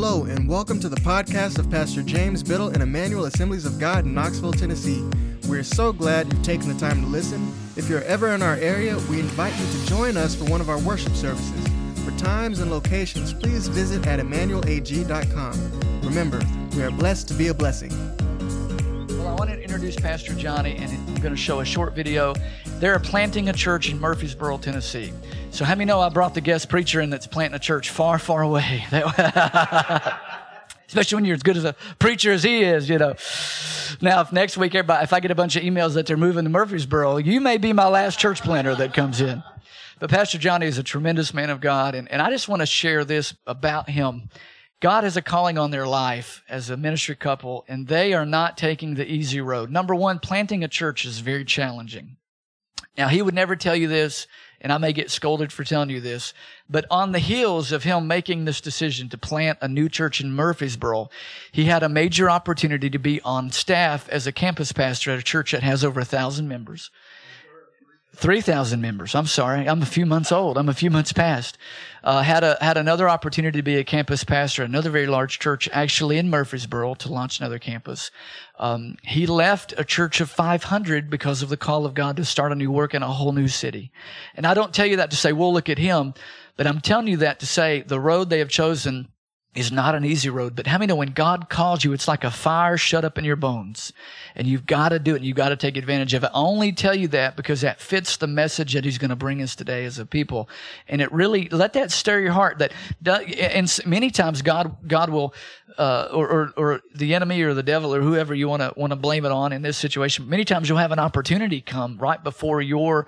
Hello, and welcome to the podcast of Pastor James Biddle and Emmanuel Assemblies of God in Knoxville, Tennessee. We're so glad you've taken the time to listen. If you're ever in our area, we invite you to join us for one of our worship services. For times and locations, please visit at emmanuelag.com. Remember, we are blessed to be a blessing. Well, I want to introduce Pastor Johnny, and I'm going to show a short video. They're planting a church in Murfreesboro, Tennessee. So, how many know I brought the guest preacher in that's planting a church far, far away? Especially when you're as good as a preacher as he is, you know. Now, if next week, everybody, if I get a bunch of emails that they're moving to Murfreesboro, you may be my last church planter that comes in. But Pastor Johnny is a tremendous man of God, and, and I just want to share this about him. God has a calling on their life as a ministry couple, and they are not taking the easy road. Number one, planting a church is very challenging. Now, he would never tell you this, and I may get scolded for telling you this, but on the heels of him making this decision to plant a new church in Murfreesboro, he had a major opportunity to be on staff as a campus pastor at a church that has over a thousand members. 3,000 members. I'm sorry. I'm a few months old. I'm a few months past. Uh, had a, had another opportunity to be a campus pastor, another very large church, actually in Murfreesboro to launch another campus. Um, he left a church of 500 because of the call of God to start a new work in a whole new city. And I don't tell you that to say, well, look at him, but I'm telling you that to say the road they have chosen is not an easy road, but how many know when God calls you, it's like a fire shut up in your bones and you've got to do it and you've got to take advantage of it. I only tell you that because that fits the message that he's going to bring us today as a people. And it really, let that stir your heart that, and many times God, God will, uh, or, or, or the enemy or the devil or whoever you want to, want to blame it on in this situation, many times you'll have an opportunity come right before your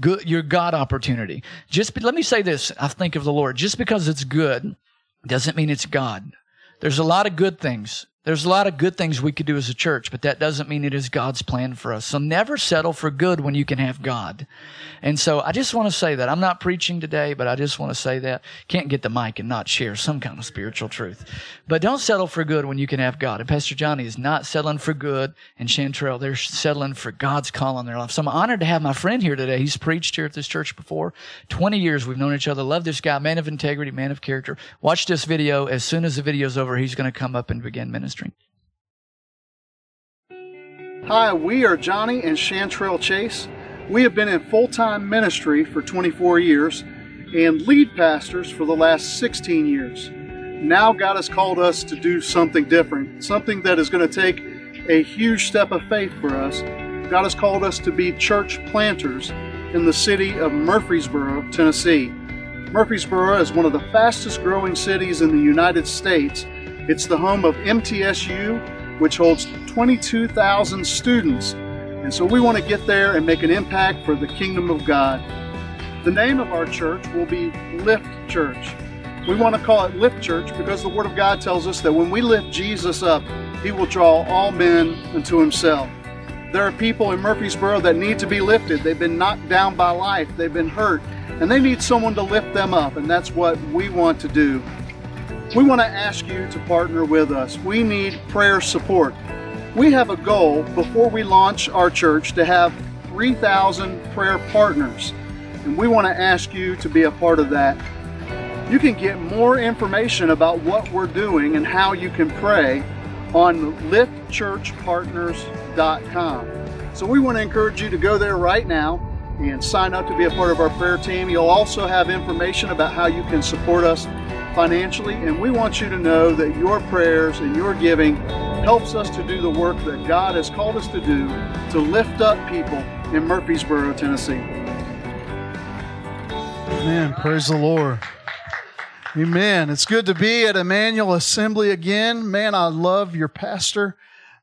good, your God opportunity. Just, let me say this. I think of the Lord, just because it's good, doesn't mean it's God. There's a lot of good things there's a lot of good things we could do as a church, but that doesn't mean it is God's plan for us. So never settle for good when you can have God. And so I just want to say that. I'm not preaching today, but I just want to say that. Can't get the mic and not share some kind of spiritual truth. But don't settle for good when you can have God. And Pastor Johnny is not settling for good, and Chantrell, they're settling for God's call on their life. So I'm honored to have my friend here today. He's preached here at this church before. 20 years we've known each other. Love this guy, man of integrity, man of character. Watch this video. As soon as the video's over, he's going to come up and begin ministry Hi, we are Johnny and Chantrell Chase. We have been in full time ministry for 24 years and lead pastors for the last 16 years. Now, God has called us to do something different, something that is going to take a huge step of faith for us. God has called us to be church planters in the city of Murfreesboro, Tennessee. Murfreesboro is one of the fastest growing cities in the United States it's the home of MTSU, which holds 22,000 students. And so we want to get there and make an impact for the kingdom of God. The name of our church will be Lift Church. We want to call it Lift Church because the Word of God tells us that when we lift Jesus up, He will draw all men unto Himself. There are people in Murfreesboro that need to be lifted. They've been knocked down by life, they've been hurt, and they need someone to lift them up, and that's what we want to do we want to ask you to partner with us. We need prayer support. We have a goal before we launch our church to have 3,000 prayer partners, and we want to ask you to be a part of that. You can get more information about what we're doing and how you can pray on liftchurchpartners.com. So we want to encourage you to go there right now and sign up to be a part of our prayer team. You'll also have information about how you can support us financially, and we want you to know that your prayers and your giving helps us to do the work that God has called us to do to lift up people in Murfreesboro, Tennessee. Amen. Praise the Lord. Amen. It's good to be at Emmanuel Assembly again. Man, I love your pastor.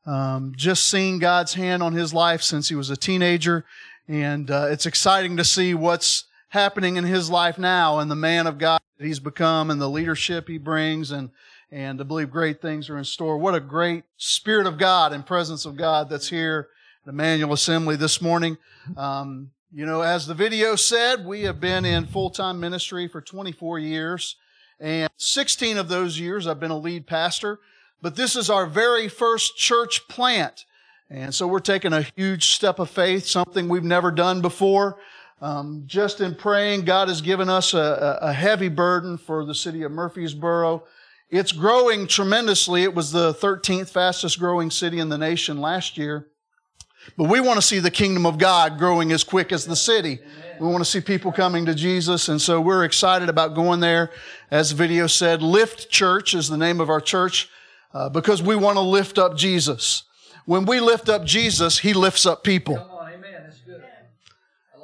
Um, just seeing God's hand on his life since he was a teenager. And uh, it's exciting to see what's happening in his life now and the man of God that he's become and the leadership he brings and and I believe great things are in store. What a great Spirit of God and presence of God that's here at Emmanuel Assembly this morning. Um, you know, as the video said, we have been in full-time ministry for 24 years, and 16 of those years I've been a lead pastor. But this is our very first church plant. And so we're taking a huge step of faith, something we've never done before. Um, just in praying, God has given us a, a, heavy burden for the city of Murfreesboro. It's growing tremendously. It was the 13th fastest growing city in the nation last year. But we want to see the kingdom of God growing as quick as the city. We want to see people coming to Jesus. And so we're excited about going there. As the video said, Lift Church is the name of our church uh, because we want to lift up Jesus. When we lift up Jesus, He lifts up people.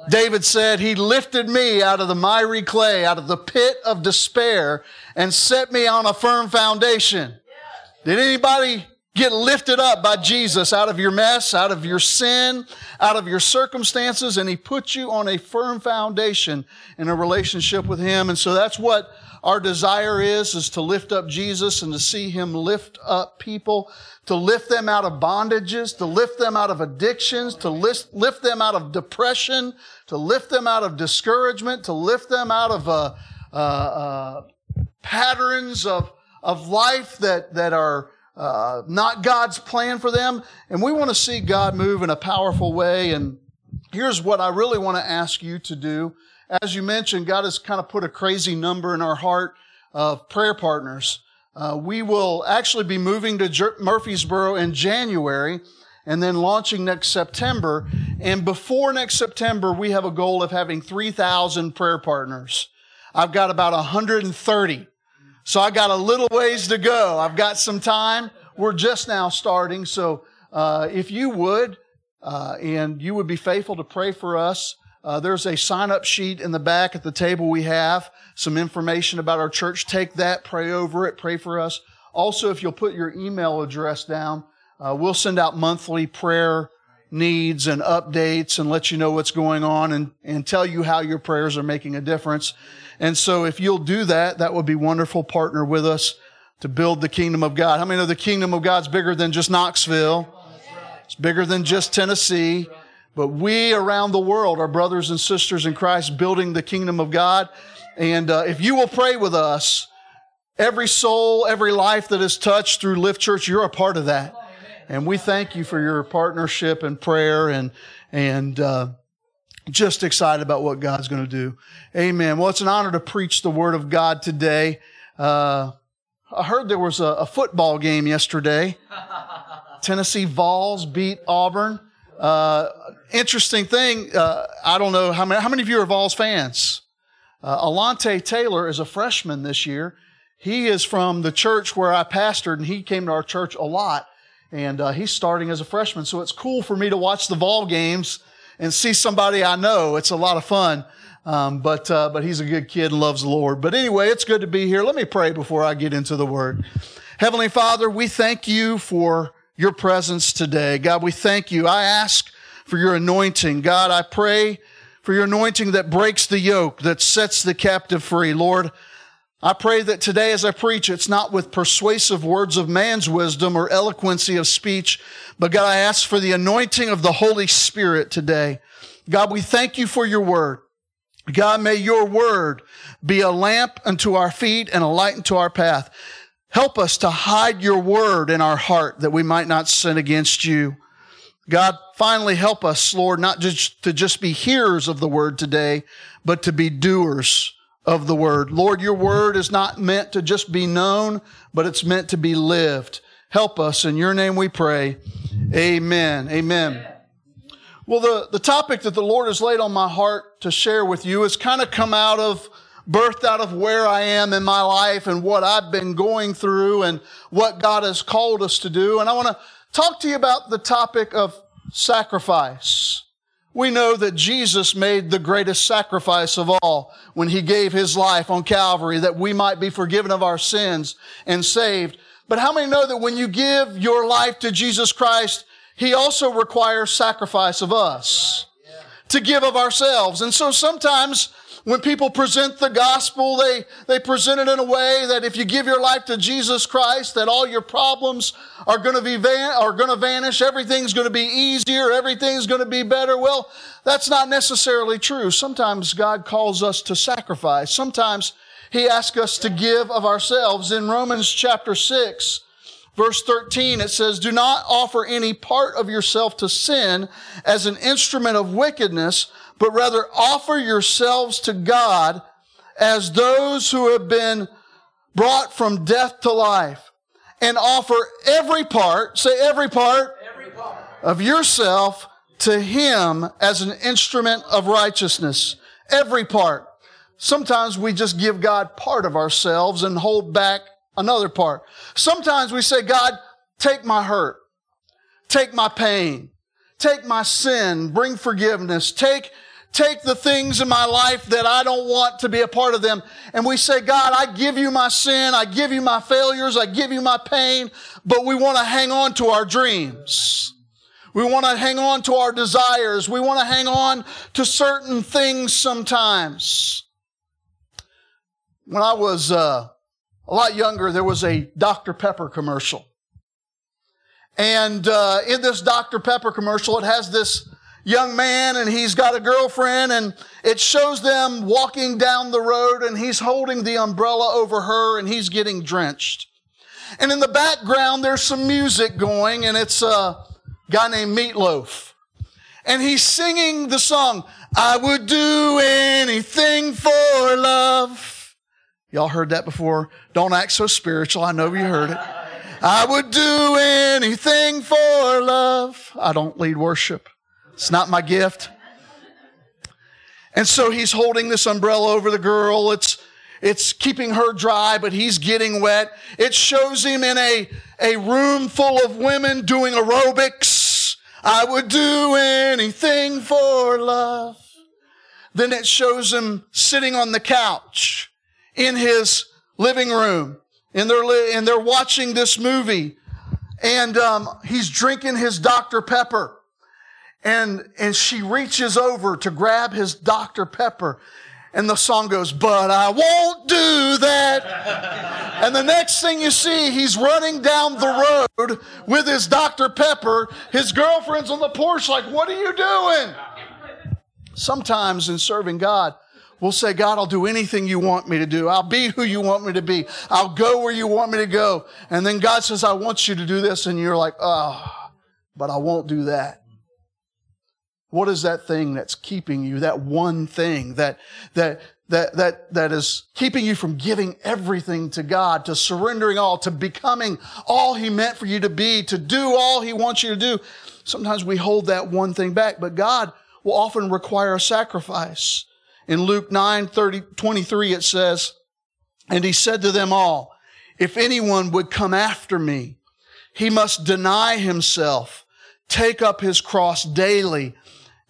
David said, He lifted me out of the miry clay, out of the pit of despair, and set me on a firm foundation. Did anybody get lifted up by Jesus out of your mess, out of your sin, out of your circumstances, and He put you on a firm foundation in a relationship with Him. And so that's what our desire is, is to lift up Jesus and to see Him lift up people, to lift them out of bondages, to lift them out of addictions, to lift, lift them out of depression, to lift them out of discouragement, to lift them out of uh, uh, uh, patterns of, of life that, that are uh, not God's plan for them. And we want to see God move in a powerful way. And here's what I really want to ask you to do. As you mentioned, God has kind of put a crazy number in our heart of prayer partners. Uh, we will actually be moving to Jer- Murfreesboro in January and then launching next September. And before next September, we have a goal of having 3,000 prayer partners. I've got about 130. So I got a little ways to go. I've got some time. We're just now starting. So uh, if you would, uh, and you would be faithful to pray for us, uh, there's a sign up sheet in the back at the table we have, some information about our church. Take that, pray over it, pray for us. Also, if you'll put your email address down, uh, we'll send out monthly prayer needs and updates and let you know what's going on and, and tell you how your prayers are making a difference. And so if you'll do that, that would be wonderful. Partner with us to build the kingdom of God. How many know the kingdom of God's bigger than just Knoxville? It's bigger than just Tennessee. But we around the world are brothers and sisters in Christ building the kingdom of God. And uh, if you will pray with us, every soul, every life that is touched through Lift Church, you're a part of that. And we thank you for your partnership and prayer and, and, uh, just excited about what God's going to do. Amen. Well, it's an honor to preach the word of God today. Uh, I heard there was a, a, football game yesterday. Tennessee Vols beat Auburn. Uh, interesting thing. Uh, I don't know how many, how many of you are Vols fans? Uh, Alontae Taylor is a freshman this year. He is from the church where I pastored and he came to our church a lot and uh, he's starting as a freshman. So it's cool for me to watch the Vol games and see somebody I know. It's a lot of fun. Um, but uh, but he's a good kid and loves the Lord. But anyway, it's good to be here. Let me pray before I get into the Word. Heavenly Father, we thank you for your presence today. God, we thank you. I ask for your anointing. God, I pray for your anointing that breaks the yoke, that sets the captive free. Lord, I pray that today as I preach, it's not with persuasive words of man's wisdom or eloquency of speech, but God, I ask for the anointing of the Holy Spirit today. God, we thank you for your word. God, may your word be a lamp unto our feet and a light unto our path. Help us to hide your word in our heart that we might not sin against you. God, finally help us, Lord, not just to just be hearers of the word today, but to be doers of the word. Lord, your word is not meant to just be known, but it's meant to be lived. Help us. In your name we pray. Amen. Amen. Well, the, the topic that the Lord has laid on my heart to share with you has kind of come out of, birthed out of where I am in my life and what I've been going through and what God has called us to do. And I want to talk to you about the topic of sacrifice we know that Jesus made the greatest sacrifice of all when he gave his life on Calvary that we might be forgiven of our sins and saved. But how many know that when you give your life to Jesus Christ, he also requires sacrifice of us to give of ourselves. And so sometimes when people present the gospel, they, they present it in a way that if you give your life to Jesus Christ, that all your problems are going to be van- are going to vanish. Everything's going to be easier. Everything's going to be better. Well, that's not necessarily true. Sometimes God calls us to sacrifice. Sometimes He asks us to give of ourselves. In Romans chapter 6, verse 13, it says, Do not offer any part of yourself to sin as an instrument of wickedness, but rather offer yourselves to God as those who have been brought from death to life, and offer every part, say every part, every part. of yourself to him as an instrument of righteousness. Every part. Sometimes we just give God part of ourselves and hold back another part. Sometimes we say, God, take my hurt. Take my pain. Take my sin. Bring forgiveness. Take, take the things in my life that I don't want to be a part of them. And we say, God, I give you my sin. I give you my failures. I give you my pain. But we want to hang on to our dreams. We want to hang on to our desires. We want to hang on to certain things sometimes. When I was uh, a lot younger, there was a Dr. Pepper commercial. And uh, in this Dr. Pepper commercial, it has this young man and he's got a girlfriend and it shows them walking down the road and he's holding the umbrella over her and he's getting drenched. And in the background, there's some music going and it's a guy named Meat Loaf. And he's singing the song, I would do anything for love. Y'all heard that before? Don't act so spiritual. I know you heard it. I would do anything for love. I don't lead worship. It's not my gift. And so he's holding this umbrella over the girl. It's, it's keeping her dry, but he's getting wet. It shows him in a, a room full of women doing aerobics. I would do anything for love. Then it shows him sitting on the couch in his living room and they're, li- and they're watching this movie and um, he's drinking his Dr. Pepper and, and she reaches over to grab his Dr. Pepper and the song goes, but I won't do that. and the next thing you see, he's running down the road with his Dr. Pepper. His girlfriend's on the porch like, what are you doing? Sometimes in serving God, We'll say, God, I'll do anything you want me to do. I'll be who you want me to be. I'll go where you want me to go. And then God says, I want you to do this. And you're like, oh, but I won't do that. What is that thing that's keeping you? That one thing that, that, that, that, that is keeping you from giving everything to God, to surrendering all, to becoming all He meant for you to be, to do all He wants you to do. Sometimes we hold that one thing back, but God will often require a sacrifice. In Luke 9, 30, 23, it says, And he said to them all, If anyone would come after me, he must deny himself, take up his cross daily,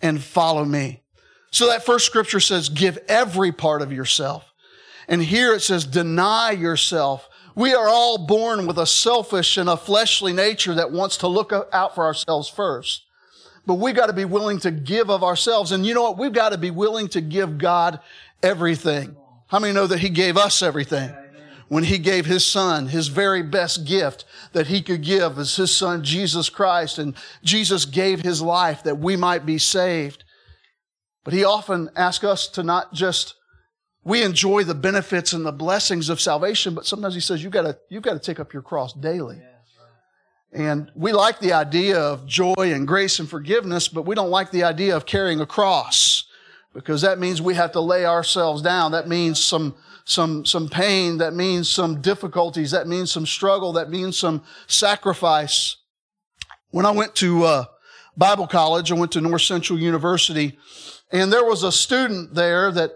and follow me. So that first scripture says, give every part of yourself. And here it says, deny yourself. We are all born with a selfish and a fleshly nature that wants to look out for ourselves first. But we got to be willing to give of ourselves. And you know what? We've got to be willing to give God everything. How many know that He gave us everything? When He gave His Son, His very best gift that He could give is His Son, Jesus Christ. And Jesus gave His life that we might be saved. But He often asks us to not just, we enjoy the benefits and the blessings of salvation, but sometimes He says, you've got to, you've got to take up your cross daily. And we like the idea of joy and grace and forgiveness, but we don't like the idea of carrying a cross because that means we have to lay ourselves down. That means some, some, some pain. That means some difficulties. That means some struggle. That means some sacrifice. When I went to uh, Bible college, I went to North Central University, and there was a student there that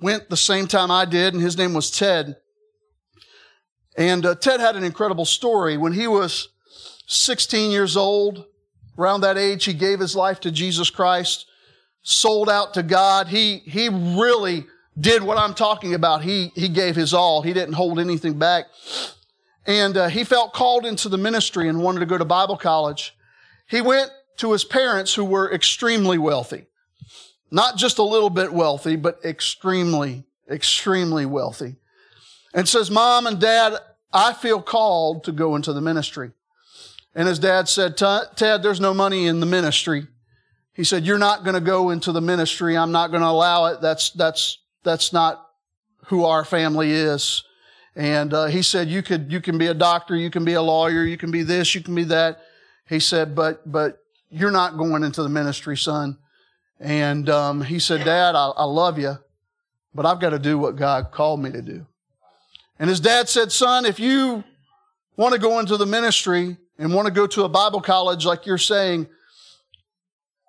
went the same time I did, and his name was Ted. And uh, Ted had an incredible story. When he was 16 years old. Around that age, he gave his life to Jesus Christ, sold out to God. He, he really did what I'm talking about. He, he gave his all. He didn't hold anything back. And uh, he felt called into the ministry and wanted to go to Bible college. He went to his parents who were extremely wealthy. Not just a little bit wealthy, but extremely, extremely wealthy. And says, Mom and Dad, I feel called to go into the ministry. And his dad said, Ted, there's no money in the ministry. He said, you're not going to go into the ministry. I'm not going to allow it. That's, that's, that's not who our family is. And uh, he said, you could, you can be a doctor, you can be a lawyer, you can be this, you can be that. He said, but, but you're not going into the ministry, son. And um, he said, Dad, I, I love you, but I've got to do what God called me to do. And his dad said, Son, if you want to go into the ministry and want to go to a Bible college like you're saying,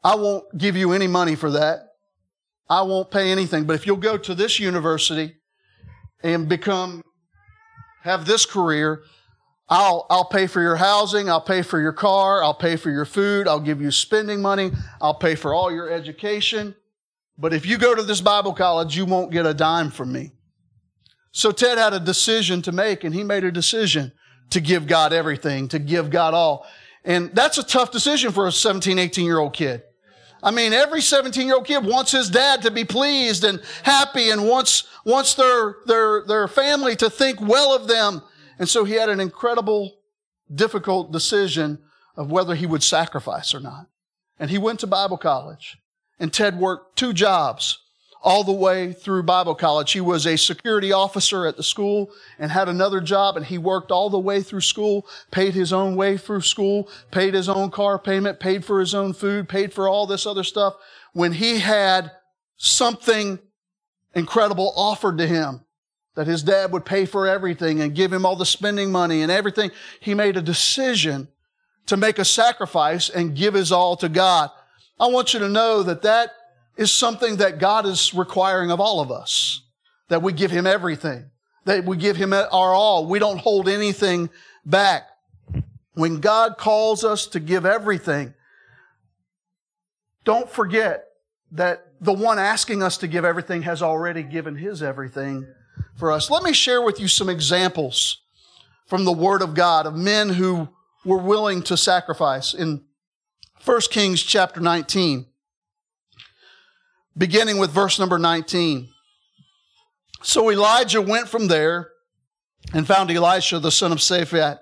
I won't give you any money for that. I won't pay anything. But if you'll go to this university and become, have this career, I'll, I'll pay for your housing. I'll pay for your car. I'll pay for your food. I'll give you spending money. I'll pay for all your education. But if you go to this Bible college, you won't get a dime from me. So Ted had a decision to make and he made a decision to give God everything, to give God all. And that's a tough decision for a 17, 18 year old kid. I mean, every 17 year old kid wants his dad to be pleased and happy and wants, wants their, their, their family to think well of them. And so he had an incredible, difficult decision of whether he would sacrifice or not. And he went to Bible college. And Ted worked two jobs all the way through Bible college. He was a security officer at the school and had another job and he worked all the way through school, paid his own way through school, paid his own car payment, paid for his own food, paid for all this other stuff when he had something incredible offered to him that his dad would pay for everything and give him all the spending money and everything. He made a decision to make a sacrifice and give his all to God. I want you to know that that is something that God is requiring of all of us. That we give Him everything. That we give Him our all. We don't hold anything back. When God calls us to give everything, don't forget that the one asking us to give everything has already given His everything for us. Let me share with you some examples from the Word of God of men who were willing to sacrifice. In 1 Kings chapter 19, beginning with verse number 19. So Elijah went from there and found Elisha, the son of Shaphat.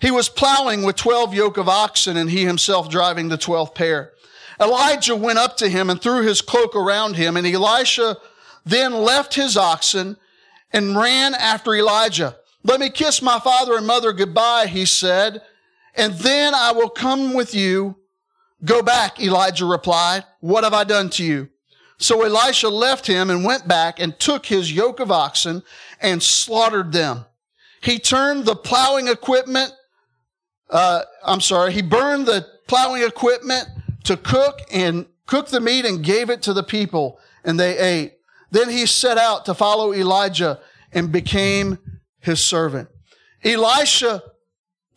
He was plowing with 12 yoke of oxen and he himself driving the 12th pair. Elijah went up to him and threw his cloak around him and Elisha then left his oxen and ran after Elijah. Let me kiss my father and mother goodbye, he said, and then I will come with you Go back, Elijah replied. What have I done to you? So Elisha left him and went back and took his yoke of oxen and slaughtered them. He turned the plowing equipment, uh, I'm sorry, he burned the plowing equipment to cook and cook the meat and gave it to the people and they ate. Then he set out to follow Elijah and became his servant. Elisha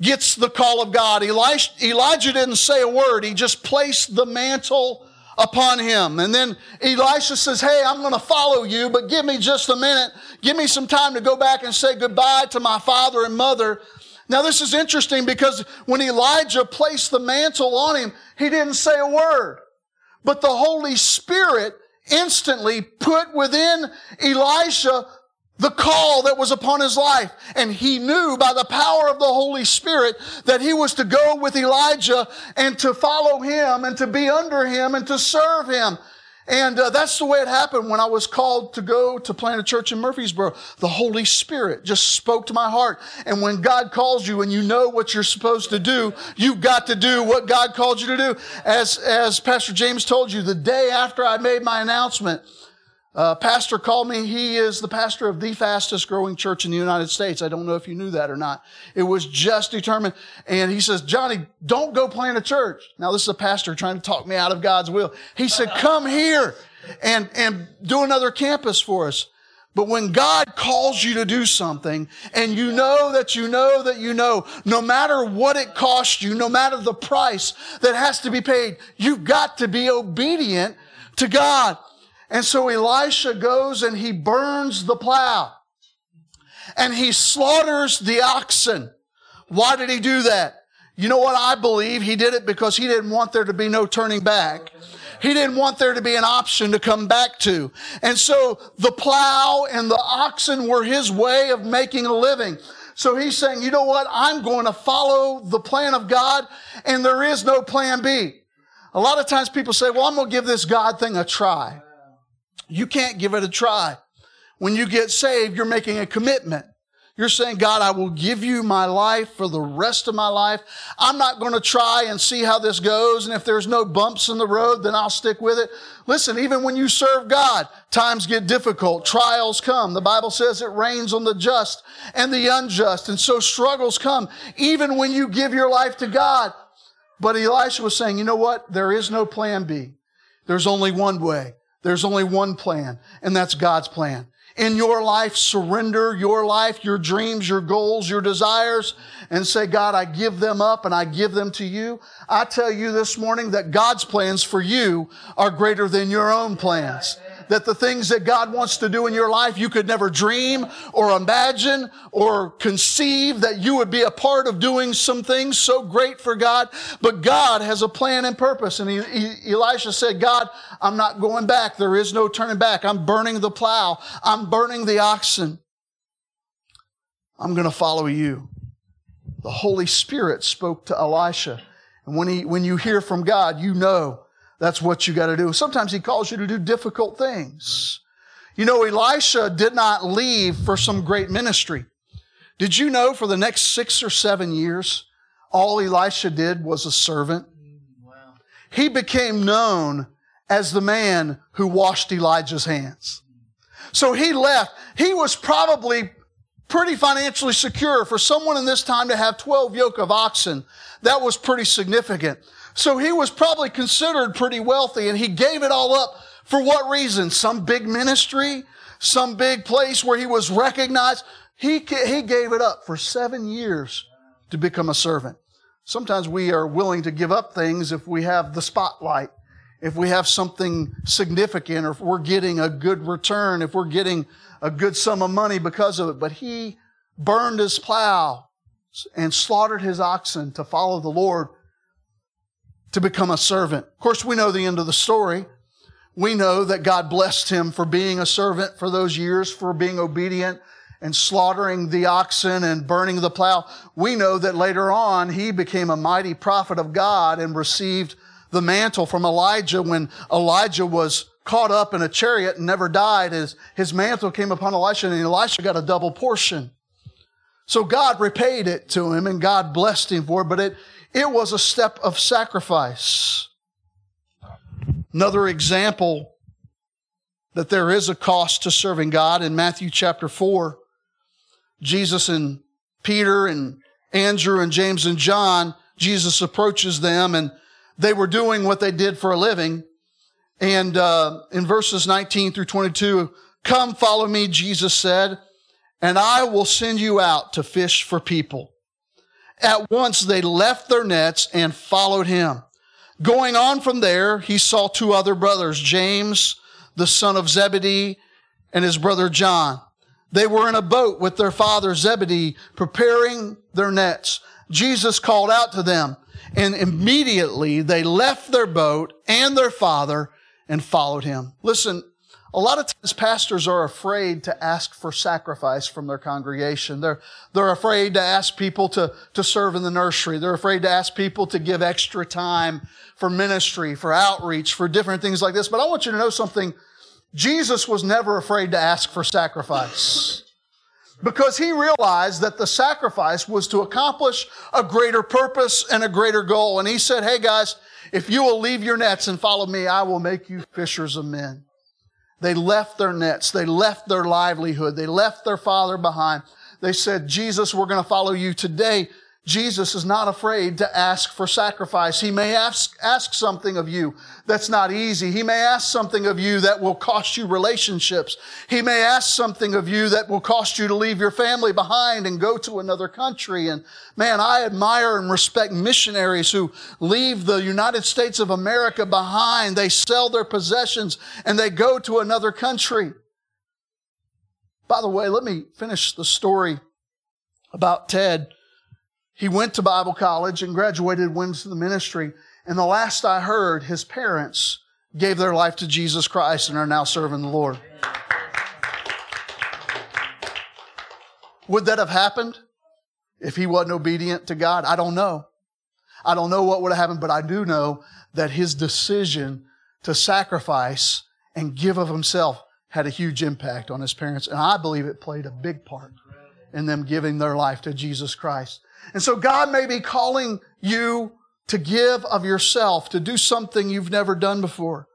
gets the call of God. Elijah, Elijah didn't say a word. He just placed the mantle upon him. And then Elisha says, Hey, I'm going to follow you, but give me just a minute. Give me some time to go back and say goodbye to my father and mother. Now, this is interesting because when Elijah placed the mantle on him, he didn't say a word. But the Holy Spirit instantly put within Elisha the call that was upon his life. And he knew by the power of the Holy Spirit that he was to go with Elijah and to follow him and to be under him and to serve him. And uh, that's the way it happened when I was called to go to plant a church in Murfreesboro. The Holy Spirit just spoke to my heart. And when God calls you and you know what you're supposed to do, you've got to do what God called you to do. As, as Pastor James told you, the day after I made my announcement, uh, pastor called me. He is the pastor of the fastest growing church in the United States. I don't know if you knew that or not. It was just determined. And he says, Johnny, don't go plant a church. Now, this is a pastor trying to talk me out of God's will. He said, come here and, and do another campus for us. But when God calls you to do something and you know that you know that you know, no matter what it costs you, no matter the price that has to be paid, you've got to be obedient to God. And so Elisha goes and he burns the plow and he slaughters the oxen. Why did he do that? You know what I believe? He did it because he didn't want there to be no turning back. He didn't want there to be an option to come back to. And so the plow and the oxen were his way of making a living. So he's saying, you know what? I'm going to follow the plan of God and there is no plan B. A lot of times people say, well, I'm going to give this God thing a try. You can't give it a try. When you get saved, you're making a commitment. You're saying, God, I will give you my life for the rest of my life. I'm not going to try and see how this goes. And if there's no bumps in the road, then I'll stick with it. Listen, even when you serve God, times get difficult. Trials come. The Bible says it rains on the just and the unjust. And so struggles come even when you give your life to God. But Elisha was saying, you know what? There is no plan B. There's only one way. There's only one plan, and that's God's plan in your life, surrender your life, your dreams, your goals, your desires, and say, God, I give them up and I give them to you. I tell you this morning that God's plans for you are greater than your own plans that the things that God wants to do in your life, you could never dream or imagine or conceive that you would be a part of doing some things so great for God. But God has a plan and purpose. And he, he, Elisha said, God, I'm not going back. There is no turning back. I'm burning the plow. I'm burning the oxen. I'm going to follow you. The Holy Spirit spoke to Elisha. And when he, when you hear from God, you know that's what you got to do. Sometimes he calls you to do difficult things. You know, Elisha did not leave for some great ministry. Did you know for the next six or seven years, all Elisha did was a servant? He became known as the man who washed Elijah's hands. So he left. He was probably pretty financially secure for someone in this time to have 12 yoke of oxen. That was pretty significant. So he was probably considered pretty wealthy and he gave it all up. For what reason? Some big ministry? Some big place where he was recognized? He, he gave it up for seven years to become a servant. Sometimes we are willing to give up things if we have the spotlight, if we have something significant, or if we're getting a good return, if we're getting a good sum of money because of it. But he burned his plow and slaughtered his oxen to follow the Lord to become a servant. Of course, we know the end of the story. We know that God blessed him for being a servant for those years, for being obedient and slaughtering the oxen and burning the plow. We know that later on he became a mighty prophet of God and received the mantle from Elijah when Elijah was caught up in a chariot and never died. His, his mantle came upon Elisha and Elisha got a double portion. So God repaid it to him and God blessed him for it, but it, it was a step of sacrifice. Another example that there is a cost to serving God in Matthew chapter 4. Jesus and Peter and Andrew and James and John, Jesus approaches them and they were doing what they did for a living. And uh, in verses 19 through 22, come follow me, Jesus said, and I will send you out to fish for people. At once they left their nets and followed him. Going on from there, he saw two other brothers, James, the son of Zebedee, and his brother John. They were in a boat with their father Zebedee, preparing their nets. Jesus called out to them, and immediately they left their boat and their father and followed him. Listen, a lot of times pastors are afraid to ask for sacrifice from their congregation. They're, they're afraid to ask people to, to serve in the nursery. They're afraid to ask people to give extra time for ministry, for outreach, for different things like this. But I want you to know something. Jesus was never afraid to ask for sacrifice because he realized that the sacrifice was to accomplish a greater purpose and a greater goal. And he said, Hey guys, if you will leave your nets and follow me, I will make you fishers of men. They left their nets. They left their livelihood. They left their father behind. They said, Jesus, we're going to follow you today. Jesus is not afraid to ask for sacrifice. He may ask, ask something of you that's not easy. He may ask something of you that will cost you relationships. He may ask something of you that will cost you to leave your family behind and go to another country. And man, I admire and respect missionaries who leave the United States of America behind. They sell their possessions and they go to another country. By the way, let me finish the story about Ted. He went to Bible college and graduated, went to the ministry. And the last I heard, his parents gave their life to Jesus Christ and are now serving the Lord. Would that have happened if he wasn't obedient to God? I don't know. I don't know what would have happened, but I do know that his decision to sacrifice and give of himself had a huge impact on his parents. And I believe it played a big part in them giving their life to Jesus Christ. And so God may be calling you to give of yourself, to do something you've never done before.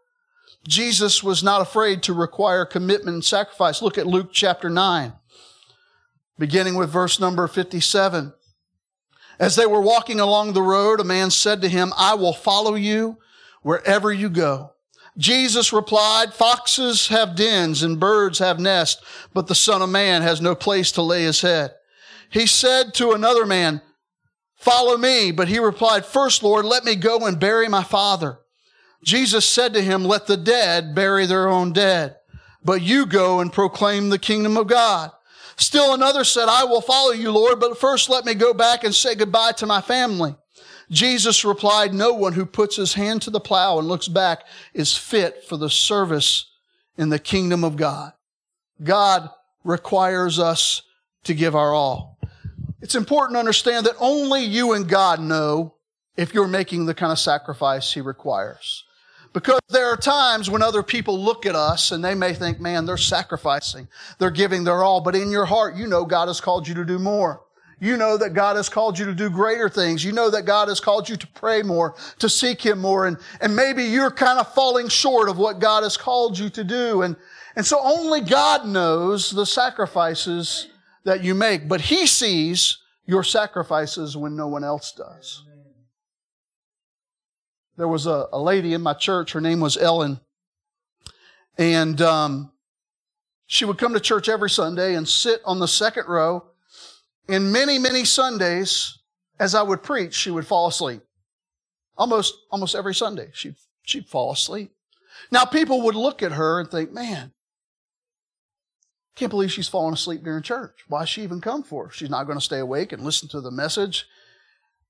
Jesus was not afraid to require commitment and sacrifice. Look at Luke chapter 9, beginning with verse number 57. As they were walking along the road, a man said to him, I will follow you wherever you go. Jesus replied, Foxes have dens and birds have nests, but the Son of Man has no place to lay his head. He said to another man, Follow me. But he replied, First, Lord, let me go and bury my father. Jesus said to him, Let the dead bury their own dead, but you go and proclaim the kingdom of God. Still another said, I will follow you, Lord, but first let me go back and say goodbye to my family. Jesus replied, No one who puts his hand to the plow and looks back is fit for the service in the kingdom of God. God requires us to give our all. It's important to understand that only you and God know if you're making the kind of sacrifice He requires. Because there are times when other people look at us and they may think, man, they're sacrificing. They're giving their all. But in your heart, you know God has called you to do more. You know that God has called you to do greater things. You know that God has called you to pray more, to seek Him more. And, and maybe you're kind of falling short of what God has called you to do. And, and so only God knows the sacrifices that you make, but He sees your sacrifices when no one else does. There was a, a lady in my church, her name was Ellen, and um, she would come to church every Sunday and sit on the second row. And many, many Sundays, as I would preach, she would fall asleep. Almost, almost every Sunday, she'd, she'd fall asleep. Now, people would look at her and think, man, can't believe she's fallen asleep during church. Why she even come for? She's not going to stay awake and listen to the message.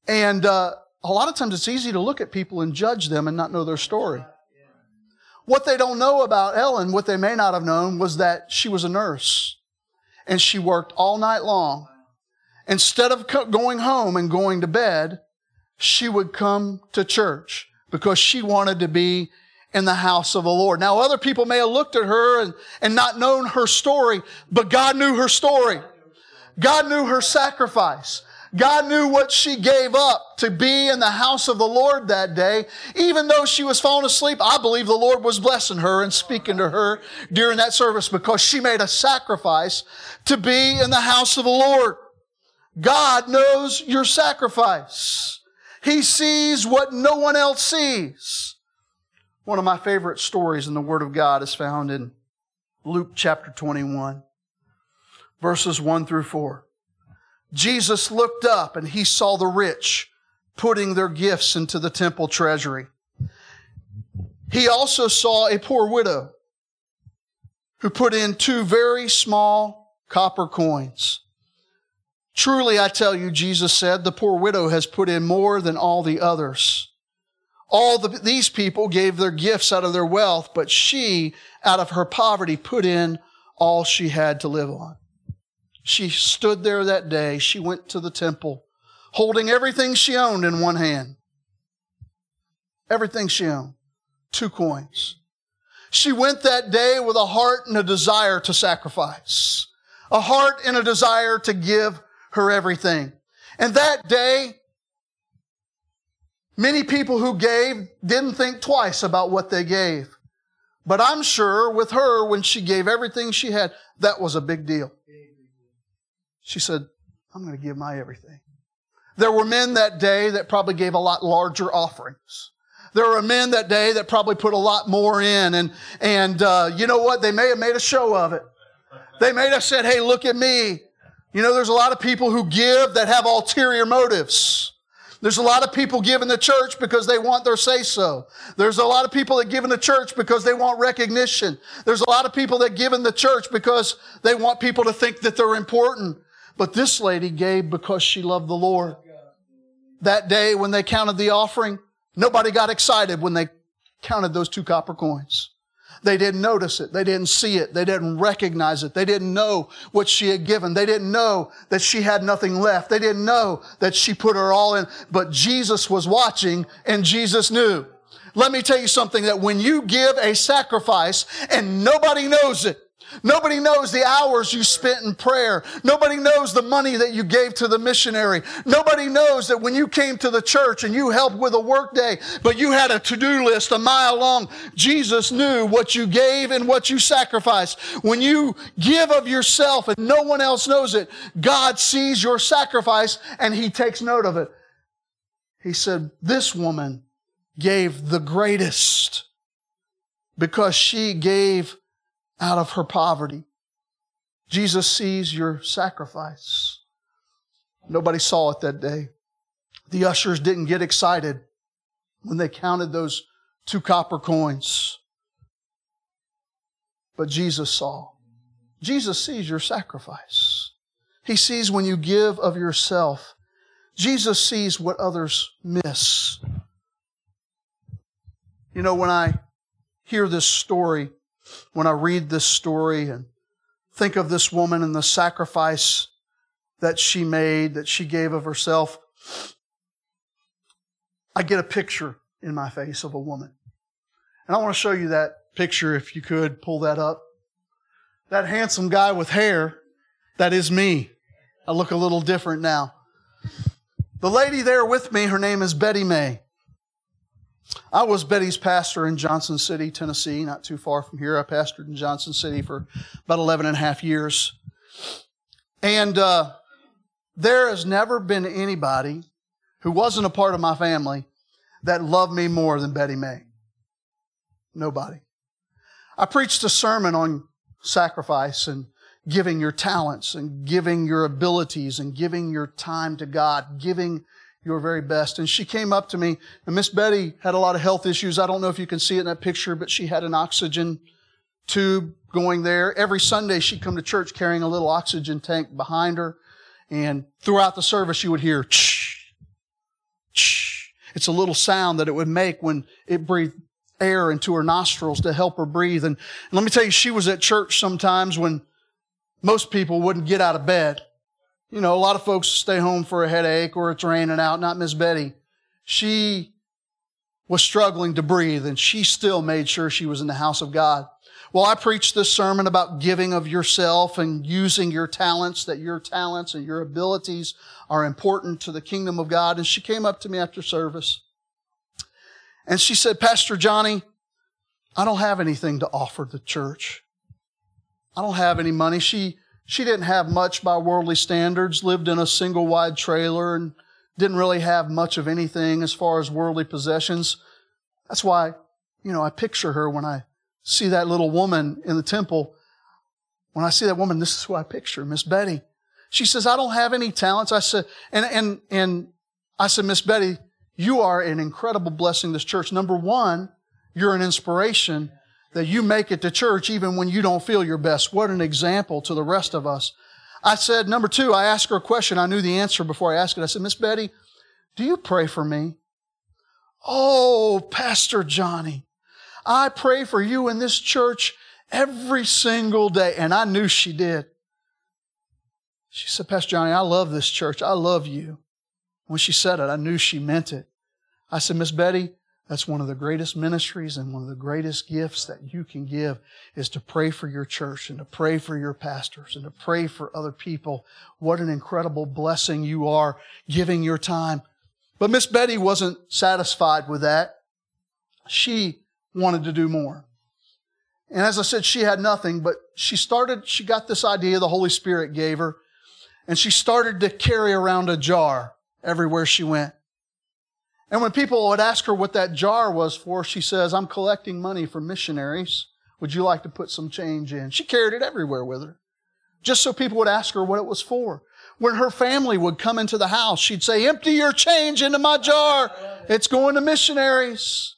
And uh, a lot of times it's easy to look at people and judge them and not know their story. What they don't know about Ellen, what they may not have known, was that she was a nurse and she worked all night long. Instead of going home and going to bed, she would come to church because she wanted to be in the house of the Lord. Now, other people may have looked at her and, and not known her story, but God knew her story. God knew her sacrifice. God knew what she gave up to be in the house of the Lord that day. Even though she was falling asleep, I believe the Lord was blessing her and speaking to her during that service because she made a sacrifice to be in the house of the Lord. God knows your sacrifice. He sees what no one else sees. One of my favorite stories in the Word of God is found in Luke chapter 21, verses 1 through 4. Jesus looked up and he saw the rich putting their gifts into the temple treasury. He also saw a poor widow who put in two very small copper coins. Truly, I tell you, Jesus said, the poor widow has put in more than all the others. All the, these people gave their gifts out of their wealth, but she, out of her poverty, put in all she had to live on. She stood there that day. She went to the temple, holding everything she owned in one hand. Everything she owned. Two coins. She went that day with a heart and a desire to sacrifice. A heart and a desire to give her everything. And that day, Many people who gave didn't think twice about what they gave. But I'm sure with her, when she gave everything she had, that was a big deal. She said, I'm going to give my everything. There were men that day that probably gave a lot larger offerings. There were men that day that probably put a lot more in. And, and uh, you know what? They may have made a show of it. They may have said, hey, look at me. You know, there's a lot of people who give that have ulterior motives. There's a lot of people giving the church because they want their say so. There's a lot of people that give in the church because they want recognition. There's a lot of people that give in the church because they want people to think that they're important. But this lady gave because she loved the Lord. That day when they counted the offering, nobody got excited when they counted those two copper coins. They didn't notice it. They didn't see it. They didn't recognize it. They didn't know what she had given. They didn't know that she had nothing left. They didn't know that she put her all in. But Jesus was watching and Jesus knew. Let me tell you something that when you give a sacrifice and nobody knows it, Nobody knows the hours you spent in prayer. Nobody knows the money that you gave to the missionary. Nobody knows that when you came to the church and you helped with a work day, but you had a to-do list a mile long, Jesus knew what you gave and what you sacrificed. When you give of yourself and no one else knows it, God sees your sacrifice and he takes note of it. He said, this woman gave the greatest because she gave out of her poverty. Jesus sees your sacrifice. Nobody saw it that day. The ushers didn't get excited when they counted those two copper coins. But Jesus saw. Jesus sees your sacrifice. He sees when you give of yourself. Jesus sees what others miss. You know, when I hear this story, when I read this story and think of this woman and the sacrifice that she made, that she gave of herself, I get a picture in my face of a woman. And I want to show you that picture if you could pull that up. That handsome guy with hair, that is me. I look a little different now. The lady there with me, her name is Betty May. I was Betty's pastor in Johnson City, Tennessee, not too far from here. I pastored in Johnson City for about 11 and a half years. And uh, there has never been anybody who wasn't a part of my family that loved me more than Betty May. Nobody. I preached a sermon on sacrifice and giving your talents and giving your abilities and giving your time to God, giving your very best. And she came up to me, and Miss Betty had a lot of health issues. I don't know if you can see it in that picture, but she had an oxygen tube going there. Every Sunday she'd come to church carrying a little oxygen tank behind her. And throughout the service you would hear, Shh, shh. It's a little sound that it would make when it breathed air into her nostrils to help her breathe. And, and let me tell you, she was at church sometimes when most people wouldn't get out of bed. You know, a lot of folks stay home for a headache or it's raining out, not Miss Betty. She was struggling to breathe and she still made sure she was in the house of God. Well, I preached this sermon about giving of yourself and using your talents, that your talents and your abilities are important to the kingdom of God. And she came up to me after service and she said, Pastor Johnny, I don't have anything to offer the church. I don't have any money. She she didn't have much by worldly standards, lived in a single wide trailer, and didn't really have much of anything as far as worldly possessions. That's why, you know, I picture her when I see that little woman in the temple. When I see that woman, this is who I picture, Miss Betty. She says, I don't have any talents. I said, and, and, and I said, Miss Betty, you are an incredible blessing to this church. Number one, you're an inspiration that you make it to church even when you don't feel your best. What an example to the rest of us. I said, number two, I asked her a question. I knew the answer before I asked it. I said, Miss Betty, do you pray for me? Oh, Pastor Johnny, I pray for you in this church every single day. And I knew she did. She said, Pastor Johnny, I love this church. I love you. When she said it, I knew she meant it. I said, Miss Betty, that's one of the greatest ministries and one of the greatest gifts that you can give is to pray for your church and to pray for your pastors and to pray for other people. What an incredible blessing you are giving your time. But Miss Betty wasn't satisfied with that. She wanted to do more. And as I said, she had nothing, but she started, she got this idea the Holy Spirit gave her, and she started to carry around a jar everywhere she went. And when people would ask her what that jar was for, she says, I'm collecting money for missionaries. Would you like to put some change in? She carried it everywhere with her, just so people would ask her what it was for. When her family would come into the house, she'd say, Empty your change into my jar. It's going to missionaries.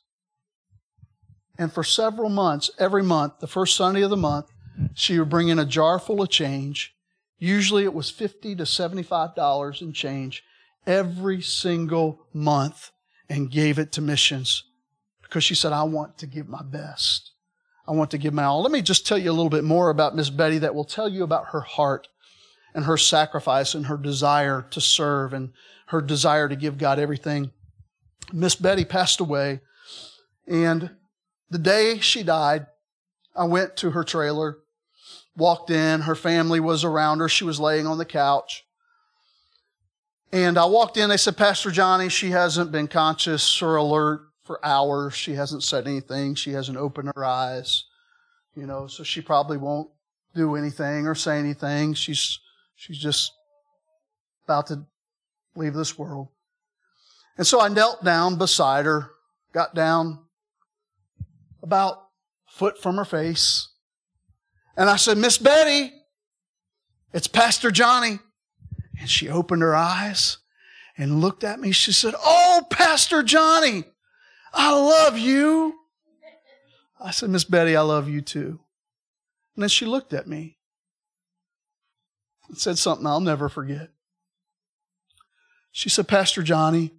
And for several months, every month, the first Sunday of the month, she would bring in a jar full of change. Usually it was 50 to $75 in change every single month and gave it to missions because she said, I want to give my best. I want to give my all. Let me just tell you a little bit more about Miss Betty that will tell you about her heart and her sacrifice and her desire to serve and her desire to give God everything. Miss Betty passed away, and the day she died, I went to her trailer walked in. Her family was around her. She was laying on the couch. And I walked in. They said, Pastor Johnny, she hasn't been conscious or alert for hours. She hasn't said anything. She hasn't opened her eyes. You know, so she probably won't do anything or say anything. She's, she's just about to leave this world. And so I knelt down beside her, got down about a foot from her face. And I said, Miss Betty, it's Pastor Johnny. And she opened her eyes and looked at me. She said, Oh, Pastor Johnny, I love you. I said, Miss Betty, I love you too. And then she looked at me and said something I'll never forget. She said, Pastor Johnny,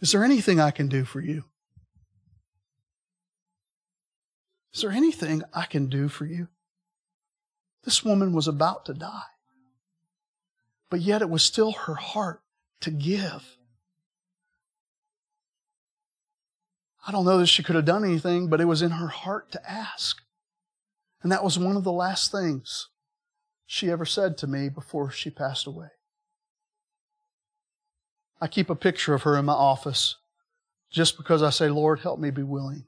is there anything I can do for you? Is there anything I can do for you? This woman was about to die. But yet it was still her heart to give. I don't know that she could have done anything, but it was in her heart to ask. And that was one of the last things she ever said to me before she passed away. I keep a picture of her in my office just because I say, Lord, help me be willing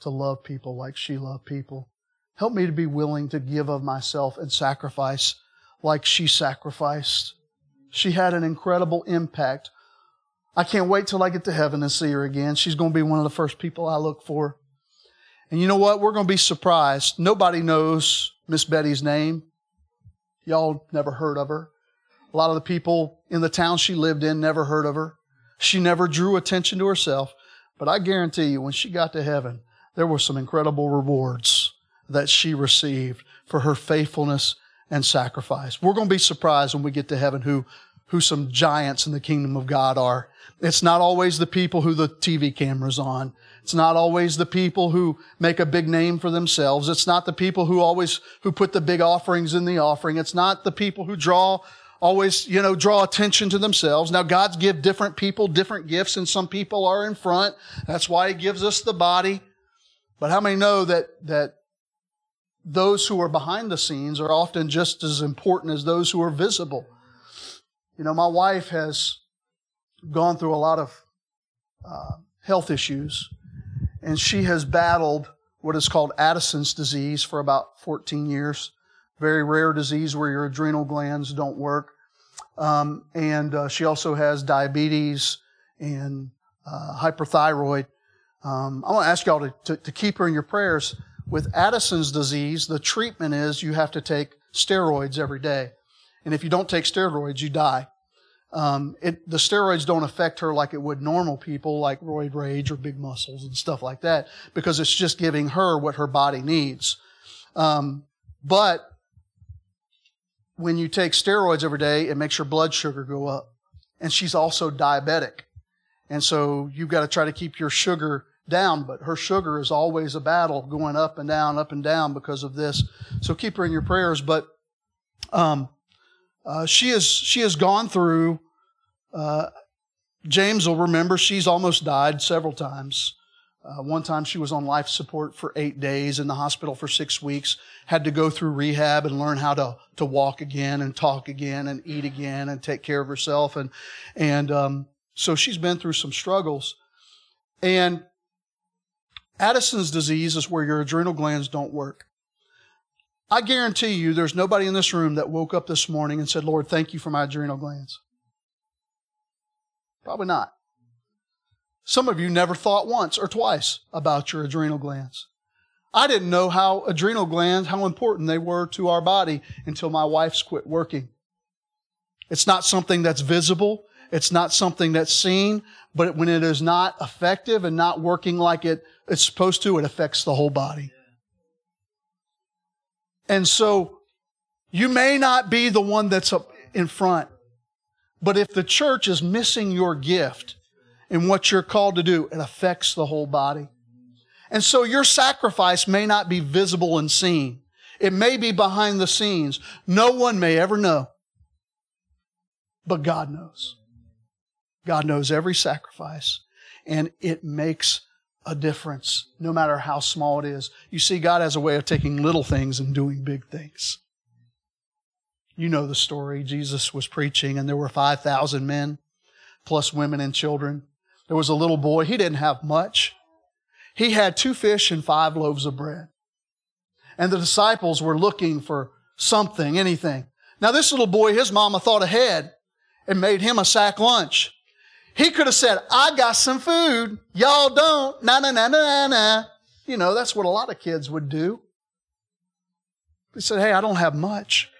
to love people like she loved people. Help me to be willing to give of myself and sacrifice like she sacrificed. She had an incredible impact. I can't wait till I get to heaven and see her again. She's going to be one of the first people I look for. And you know what? We're going to be surprised. Nobody knows Miss Betty's name. Y'all never heard of her. A lot of the people in the town she lived in never heard of her. She never drew attention to herself. But I guarantee you, when she got to heaven, there were some incredible rewards that she received for her faithfulness and sacrifice. We're going to be surprised when we get to heaven who, who some giants in the kingdom of God are. It's not always the people who the TV camera's on. It's not always the people who make a big name for themselves. It's not the people who always, who put the big offerings in the offering. It's not the people who draw always, you know, draw attention to themselves. Now, God's give different people different gifts, and some people are in front. That's why He gives us the body. But how many know that that those who are behind the scenes are often just as important as those who are visible? You know, my wife has gone through a lot of uh, health issues, and she has battled what is called Addison's disease for about 14 years very rare disease where your adrenal glands don't work. Um, and uh, she also has diabetes and uh, hyperthyroid. Um, I want to ask y'all to, to, to keep her in your prayers. With Addison's disease, the treatment is you have to take steroids every day. And if you don't take steroids, you die. Um, it, the steroids don't affect her like it would normal people, like roid rage or big muscles and stuff like that, because it's just giving her what her body needs. Um, but when you take steroids every day, it makes your blood sugar go up. And she's also diabetic. And so you've got to try to keep your sugar down, but her sugar is always a battle going up and down, up and down because of this. So keep her in your prayers. But um, uh, she has she has gone through. Uh, James will remember she's almost died several times. Uh, one time she was on life support for eight days in the hospital for six weeks, had to go through rehab and learn how to, to walk again and talk again and eat again and take care of herself. And, and, um, so she's been through some struggles. And Addison's disease is where your adrenal glands don't work. I guarantee you there's nobody in this room that woke up this morning and said, Lord, thank you for my adrenal glands. Probably not. Some of you never thought once or twice about your adrenal glands. I didn't know how adrenal glands, how important they were to our body until my wife's quit working. It's not something that's visible. It's not something that's seen, but when it is not effective and not working like it, it's supposed to, it affects the whole body. And so you may not be the one that's up in front, but if the church is missing your gift, in what you're called to do, it affects the whole body. And so your sacrifice may not be visible and seen. It may be behind the scenes. No one may ever know. But God knows. God knows every sacrifice. And it makes a difference, no matter how small it is. You see, God has a way of taking little things and doing big things. You know the story. Jesus was preaching, and there were 5,000 men, plus women and children. There was a little boy. He didn't have much. He had two fish and five loaves of bread. And the disciples were looking for something, anything. Now, this little boy, his mama thought ahead and made him a sack lunch. He could have said, I got some food. Y'all don't. Na, na, na, na, na. You know, that's what a lot of kids would do. He said, Hey, I don't have much,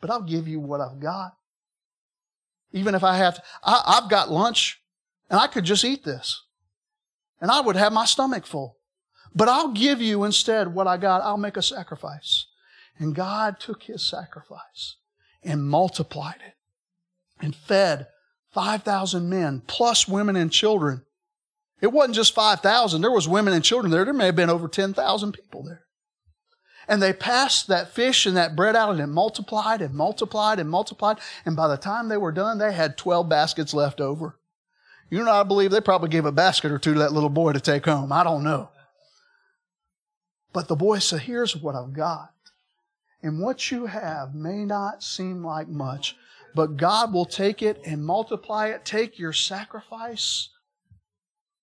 but I'll give you what I've got. Even if I have, to, I, I've got lunch and I could just eat this and I would have my stomach full. But I'll give you instead what I got. I'll make a sacrifice. And God took his sacrifice and multiplied it and fed 5,000 men plus women and children. It wasn't just 5,000. There was women and children there. There may have been over 10,000 people there. And they passed that fish and that bread out and it multiplied and multiplied and multiplied. And by the time they were done, they had 12 baskets left over. You know, I believe they probably gave a basket or two to that little boy to take home. I don't know. But the boy said, here's what I've got. And what you have may not seem like much, but God will take it and multiply it. Take your sacrifice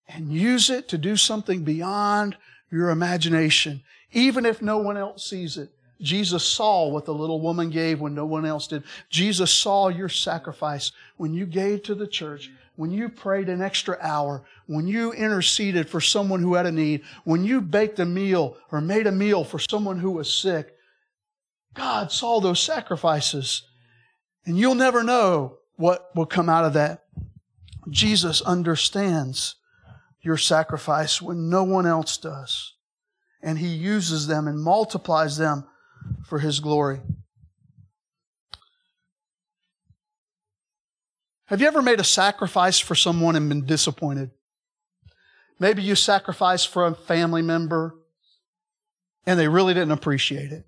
and use it to do something beyond your imagination, even if no one else sees it. Jesus saw what the little woman gave when no one else did. Jesus saw your sacrifice when you gave to the church, when you prayed an extra hour, when you interceded for someone who had a need, when you baked a meal or made a meal for someone who was sick. God saw those sacrifices and you'll never know what will come out of that. Jesus understands your sacrifice when no one else does. And he uses them and multiplies them for his glory. Have you ever made a sacrifice for someone and been disappointed? Maybe you sacrificed for a family member and they really didn't appreciate it.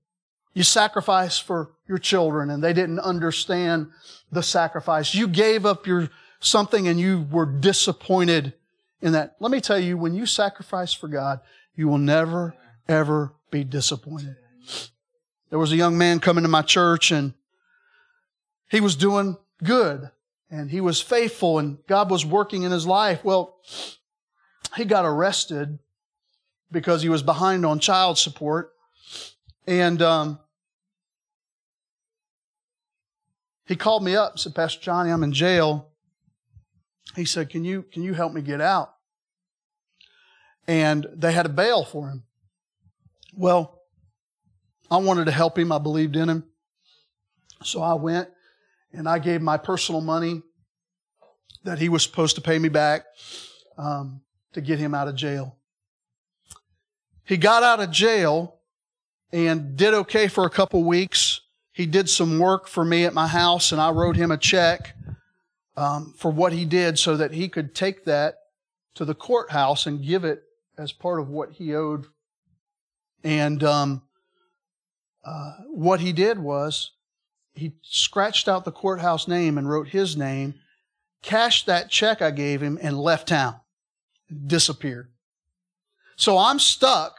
You sacrificed for your children and they didn't understand the sacrifice. You gave up your something and you were disappointed in that. Let me tell you, when you sacrifice for God, you will never, ever be disappointed. There was a young man coming to my church and he was doing good and he was faithful and God was working in his life. Well, he got arrested because he was behind on child support. And um, he called me up and said, Pastor Johnny, I'm in jail. He said, Can you can you help me get out? And they had a bail for him. Well, I wanted to help him. I believed in him. So I went and I gave my personal money that he was supposed to pay me back um, to get him out of jail. He got out of jail and did okay for a couple weeks. He did some work for me at my house, and I wrote him a check um, for what he did so that he could take that to the courthouse and give it as part of what he owed. And um, uh, what he did was he scratched out the courthouse name and wrote his name, cashed that check I gave him, and left town. Disappeared. So I'm stuck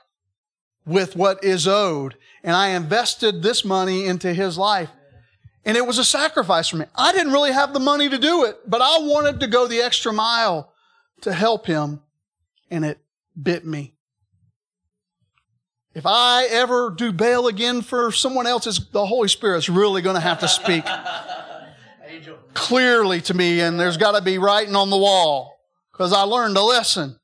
with what is owed. And I invested this money into his life. And it was a sacrifice for me. I didn't really have the money to do it, but I wanted to go the extra mile to help him. And it bit me. If I ever do bail again for someone else, the Holy Spirit's really going to have to speak clearly to me, and there's got to be writing on the wall because I learned a lesson.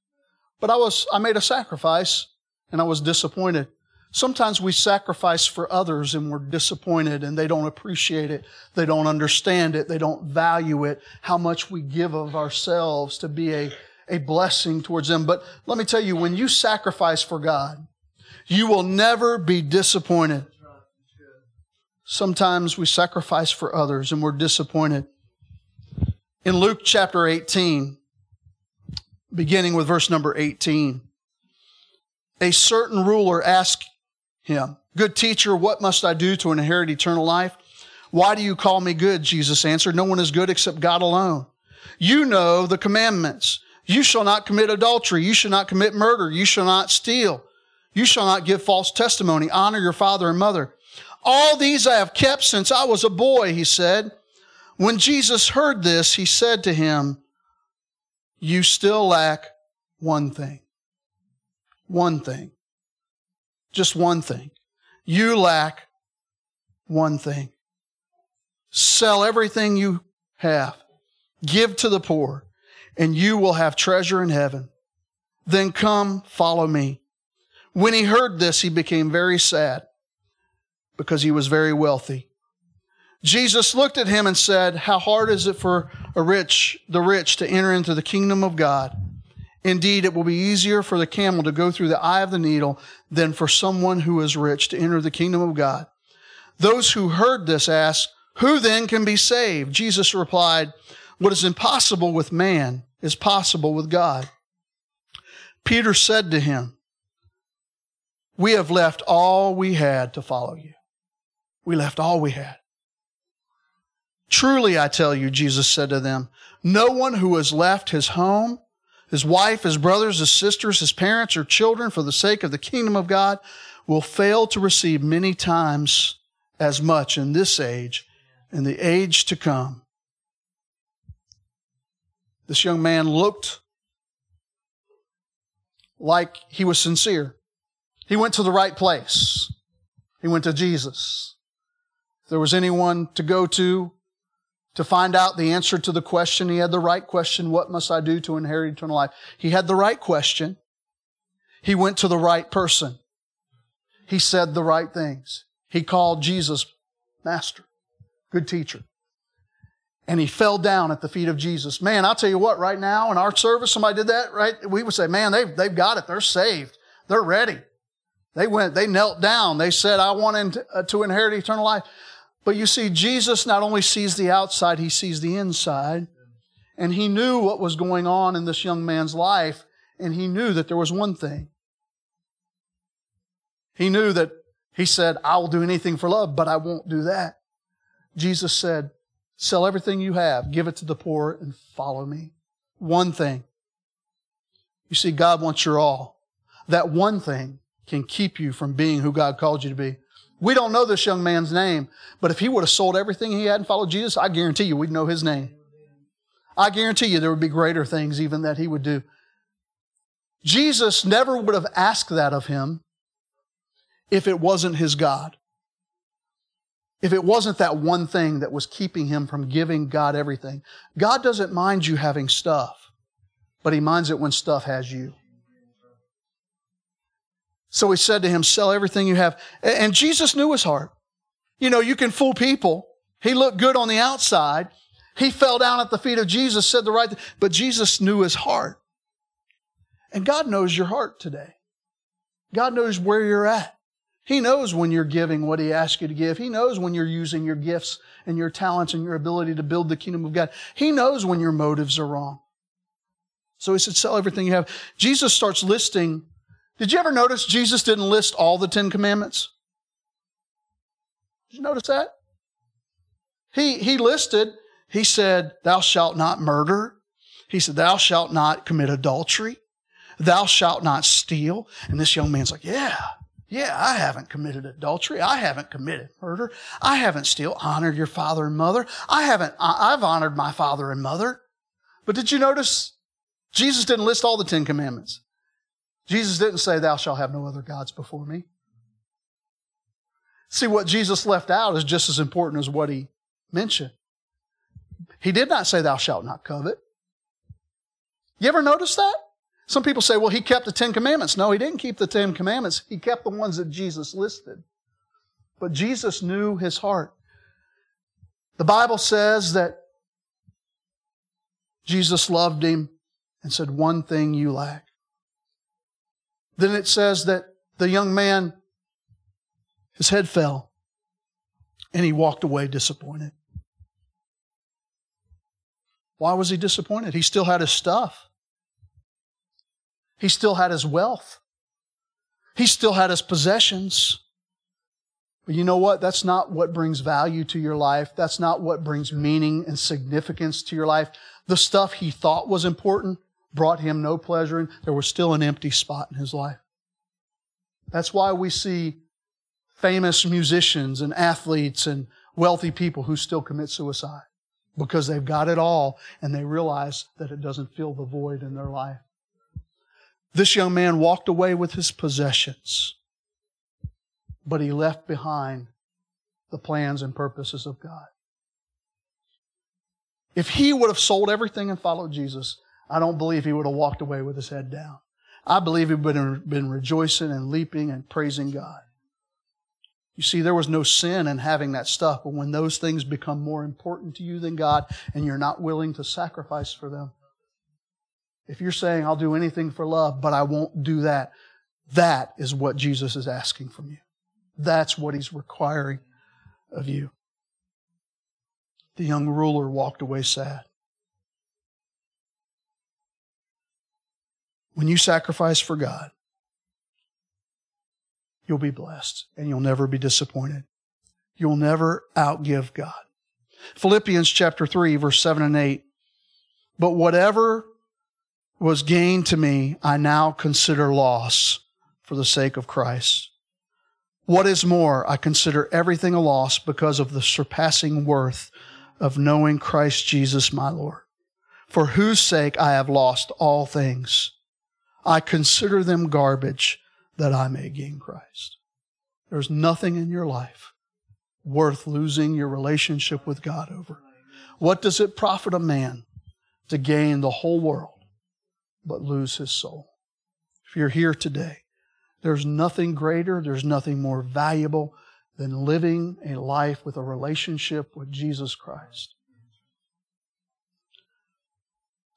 But I was, I made a sacrifice and I was disappointed. Sometimes we sacrifice for others and we're disappointed and they don't appreciate it. They don't understand it. They don't value it, how much we give of ourselves to be a, a blessing towards them. But let me tell you, when you sacrifice for God, you will never be disappointed. Sometimes we sacrifice for others and we're disappointed. In Luke chapter 18, beginning with verse number 18, a certain ruler asked him, Good teacher, what must I do to inherit eternal life? Why do you call me good? Jesus answered, No one is good except God alone. You know the commandments. You shall not commit adultery. You shall not commit murder. You shall not steal. You shall not give false testimony. Honor your father and mother. All these I have kept since I was a boy, he said. When Jesus heard this, he said to him, You still lack one thing. One thing. Just one thing. You lack one thing. Sell everything you have. Give to the poor, and you will have treasure in heaven. Then come, follow me. When he heard this, he became very sad because he was very wealthy. Jesus looked at him and said, How hard is it for a rich, the rich to enter into the kingdom of God? Indeed, it will be easier for the camel to go through the eye of the needle than for someone who is rich to enter the kingdom of God. Those who heard this asked, Who then can be saved? Jesus replied, What is impossible with man is possible with God. Peter said to him, We have left all we had to follow you. We left all we had. Truly, I tell you, Jesus said to them, no one who has left his home, his wife, his brothers, his sisters, his parents, or children for the sake of the kingdom of God will fail to receive many times as much in this age and the age to come. This young man looked like he was sincere. He went to the right place. He went to Jesus. If there was anyone to go to to find out the answer to the question, he had the right question, what must I do to inherit eternal life? He had the right question. He went to the right person. He said the right things. He called Jesus master, good teacher. And he fell down at the feet of Jesus. Man, I'll tell you what, right now in our service, somebody did that, right? We would say, man, they've, they've got it. They're saved. They're ready. They went, they knelt down. They said, I want uh, to inherit eternal life. But you see, Jesus not only sees the outside, he sees the inside. And he knew what was going on in this young man's life. And he knew that there was one thing. He knew that he said, I will do anything for love, but I won't do that. Jesus said, Sell everything you have, give it to the poor, and follow me. One thing. You see, God wants your all. That one thing can keep you from being who God called you to be. We don't know this young man's name, but if he would have sold everything he had and followed Jesus, I guarantee you we'd know his name. I guarantee you there would be greater things even that he would do. Jesus never would have asked that of him if it wasn't his God. If it wasn't that one thing that was keeping him from giving God everything. God doesn't mind you having stuff, but he minds it when stuff has you. So he said to him, Sell everything you have. And Jesus knew his heart. You know, you can fool people. He looked good on the outside. He fell down at the feet of Jesus, said the right thing, but Jesus knew his heart. And God knows your heart today. God knows where you're at. He knows when you're giving what He asks you to give. He knows when you're using your gifts and your talents and your ability to build the kingdom of God. He knows when your motives are wrong. So He said, sell everything you have. Jesus starts listing. Did you ever notice Jesus didn't list all the Ten Commandments? Did you notice that? He, he listed, he said, Thou shalt not murder. He said, Thou shalt not commit adultery. Thou shalt not steal. And this young man's like, Yeah, yeah, I haven't committed adultery. I haven't committed murder. I haven't still honored your father and mother. I haven't, I've honored my father and mother. But did you notice Jesus didn't list all the Ten Commandments? Jesus didn't say, Thou shalt have no other gods before me. See, what Jesus left out is just as important as what he mentioned. He did not say, Thou shalt not covet. You ever notice that? Some people say, well, he kept the Ten Commandments. No, he didn't keep the Ten Commandments. He kept the ones that Jesus listed. But Jesus knew his heart. The Bible says that Jesus loved him and said, One thing you lack. Then it says that the young man, his head fell and he walked away disappointed. Why was he disappointed? He still had his stuff. He still had his wealth. He still had his possessions. But you know what? That's not what brings value to your life. That's not what brings meaning and significance to your life. The stuff he thought was important, brought him no pleasure, and there was still an empty spot in his life. That's why we see famous musicians and athletes and wealthy people who still commit suicide because they've got it all and they realize that it doesn't fill the void in their life. This young man walked away with his possessions, but he left behind the plans and purposes of God. If he would have sold everything and followed Jesus, I don't believe he would have walked away with his head down. I believe he would have been rejoicing and leaping and praising God. You see, there was no sin in having that stuff, but when those things become more important to you than God and you're not willing to sacrifice for them, if you're saying, I'll do anything for love, but I won't do that, that is what Jesus is asking from you. That's what he's requiring of you. The young ruler walked away sad. When you sacrifice for God, you'll be blessed and you'll never be disappointed. You'll never outgive God. Philippians chapter 3, verse 7 and 8. But whatever was gain to me, I now consider loss for the sake of Christ. What is more, I consider everything a loss because of the surpassing worth of knowing Christ Jesus my Lord, for whose sake I have lost all things. I consider them garbage that I may gain Christ. There's nothing in your life worth losing your relationship with God over. What does it profit a man to gain the whole world but lose his soul. If you're here today, there's nothing greater, there's nothing more valuable than living a life with a relationship with Jesus Christ.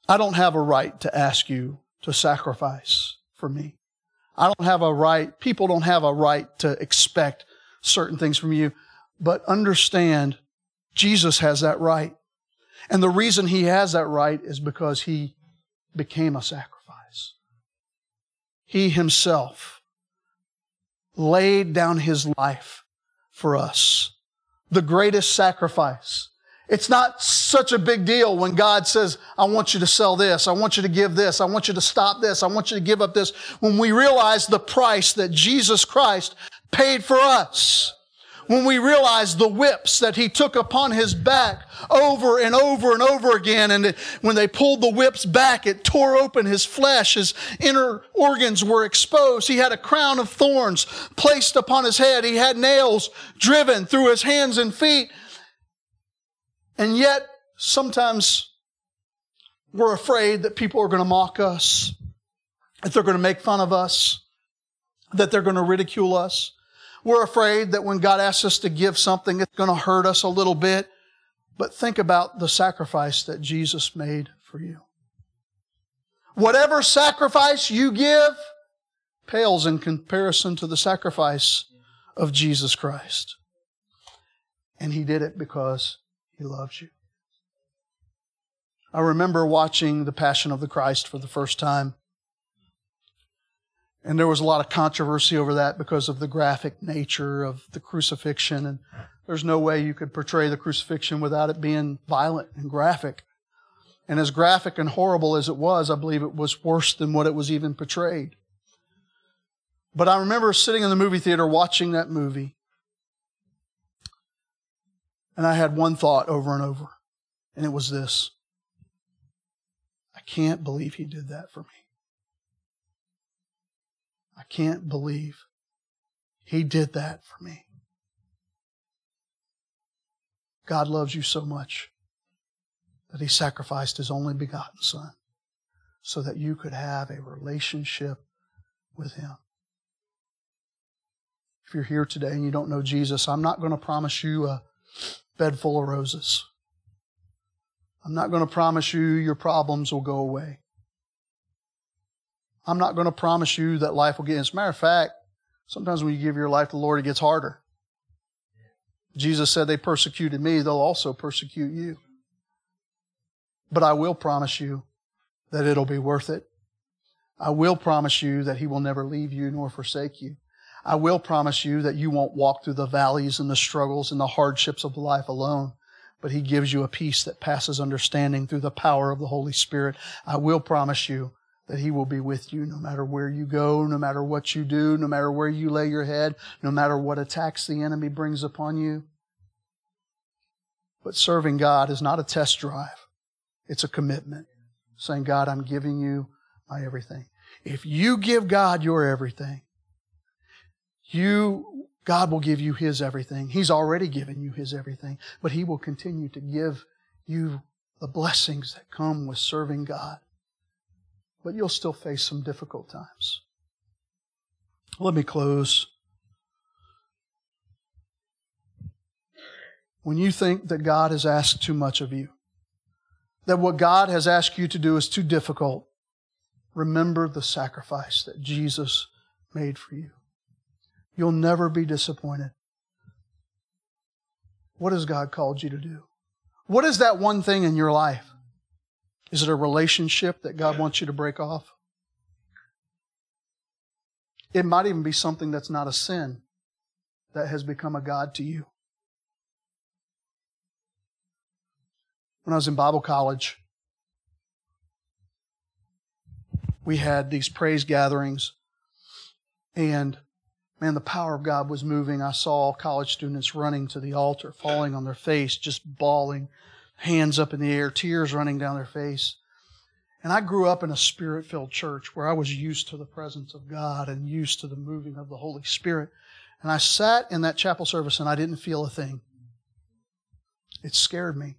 I don't have a right to ask you to sacrifice for me. I don't have a right, people don't have a right to expect certain things from you, but understand Jesus has that right. And the reason he has that right is because he became a sacrifice. He himself laid down his life for us. The greatest sacrifice. It's not such a big deal when God says, I want you to sell this. I want you to give this. I want you to stop this. I want you to give up this. When we realize the price that Jesus Christ paid for us when we realize the whips that he took upon his back over and over and over again. And when they pulled the whips back, it tore open his flesh. His inner organs were exposed. He had a crown of thorns placed upon his head. He had nails driven through his hands and feet. And yet, sometimes we're afraid that people are going to mock us, that they're going to make fun of us, that they're going to ridicule us. We're afraid that when God asks us to give something, it's going to hurt us a little bit. But think about the sacrifice that Jesus made for you. Whatever sacrifice you give pales in comparison to the sacrifice of Jesus Christ. And He did it because He loves you. I remember watching The Passion of the Christ for the first time. And there was a lot of controversy over that because of the graphic nature of the crucifixion. And there's no way you could portray the crucifixion without it being violent and graphic. And as graphic and horrible as it was, I believe it was worse than what it was even portrayed. But I remember sitting in the movie theater watching that movie. And I had one thought over and over. And it was this I can't believe he did that for me. I can't believe He did that for me. God loves you so much that He sacrificed His only begotten Son so that you could have a relationship with Him. If you're here today and you don't know Jesus, I'm not going to promise you a bed full of roses. I'm not going to promise you your problems will go away. I'm not going to promise you that life will get. As a matter of fact, sometimes when you give your life to the Lord, it gets harder. Jesus said, They persecuted me, they'll also persecute you. But I will promise you that it'll be worth it. I will promise you that He will never leave you nor forsake you. I will promise you that you won't walk through the valleys and the struggles and the hardships of life alone, but He gives you a peace that passes understanding through the power of the Holy Spirit. I will promise you that He will be with you no matter where you go, no matter what you do, no matter where you lay your head, no matter what attacks the enemy brings upon you. But serving God is not a test drive. It's a commitment. Saying, God, I'm giving you my everything. If you give God your everything, you God will give you His everything. He's already given you His everything, but He will continue to give you the blessings that come with serving God. But you'll still face some difficult times. Let me close. When you think that God has asked too much of you, that what God has asked you to do is too difficult, remember the sacrifice that Jesus made for you. You'll never be disappointed. What has God called you to do? What is that one thing in your life? Is it a relationship that God wants you to break off? It might even be something that's not a sin that has become a God to you. When I was in Bible college, we had these praise gatherings, and man, the power of God was moving. I saw college students running to the altar, falling on their face, just bawling, hands up in the air, tears running down their face. And I grew up in a spirit filled church where I was used to the presence of God and used to the moving of the Holy Spirit. And I sat in that chapel service and I didn't feel a thing. It scared me.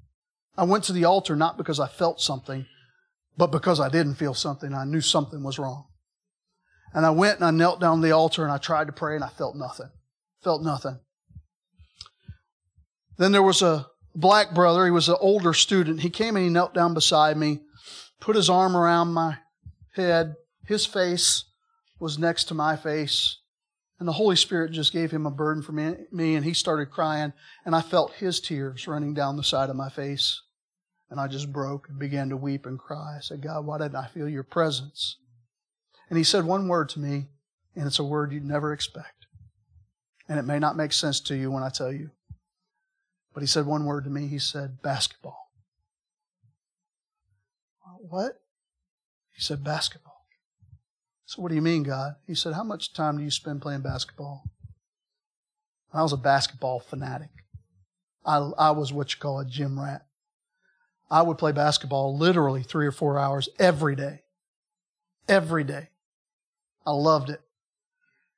I went to the altar not because I felt something, but because I didn't feel something. I knew something was wrong. And I went and I knelt down the altar and I tried to pray and I felt nothing. Felt nothing. Then there was a black brother. He was an older student. He came and he knelt down beside me, put his arm around my head. His face was next to my face. And the Holy Spirit just gave him a burden for me, and he started crying, and I felt his tears running down the side of my face. And I just broke and began to weep and cry. I said, God, why didn't I feel your presence? And he said one word to me, and it's a word you'd never expect. And it may not make sense to you when I tell you. But he said one word to me. He said, basketball. What? He said, basketball. So what do you mean, God? He said, how much time do you spend playing basketball? I was a basketball fanatic. I, I was what you call a gym rat. I would play basketball literally three or four hours every day. Every day. I loved it.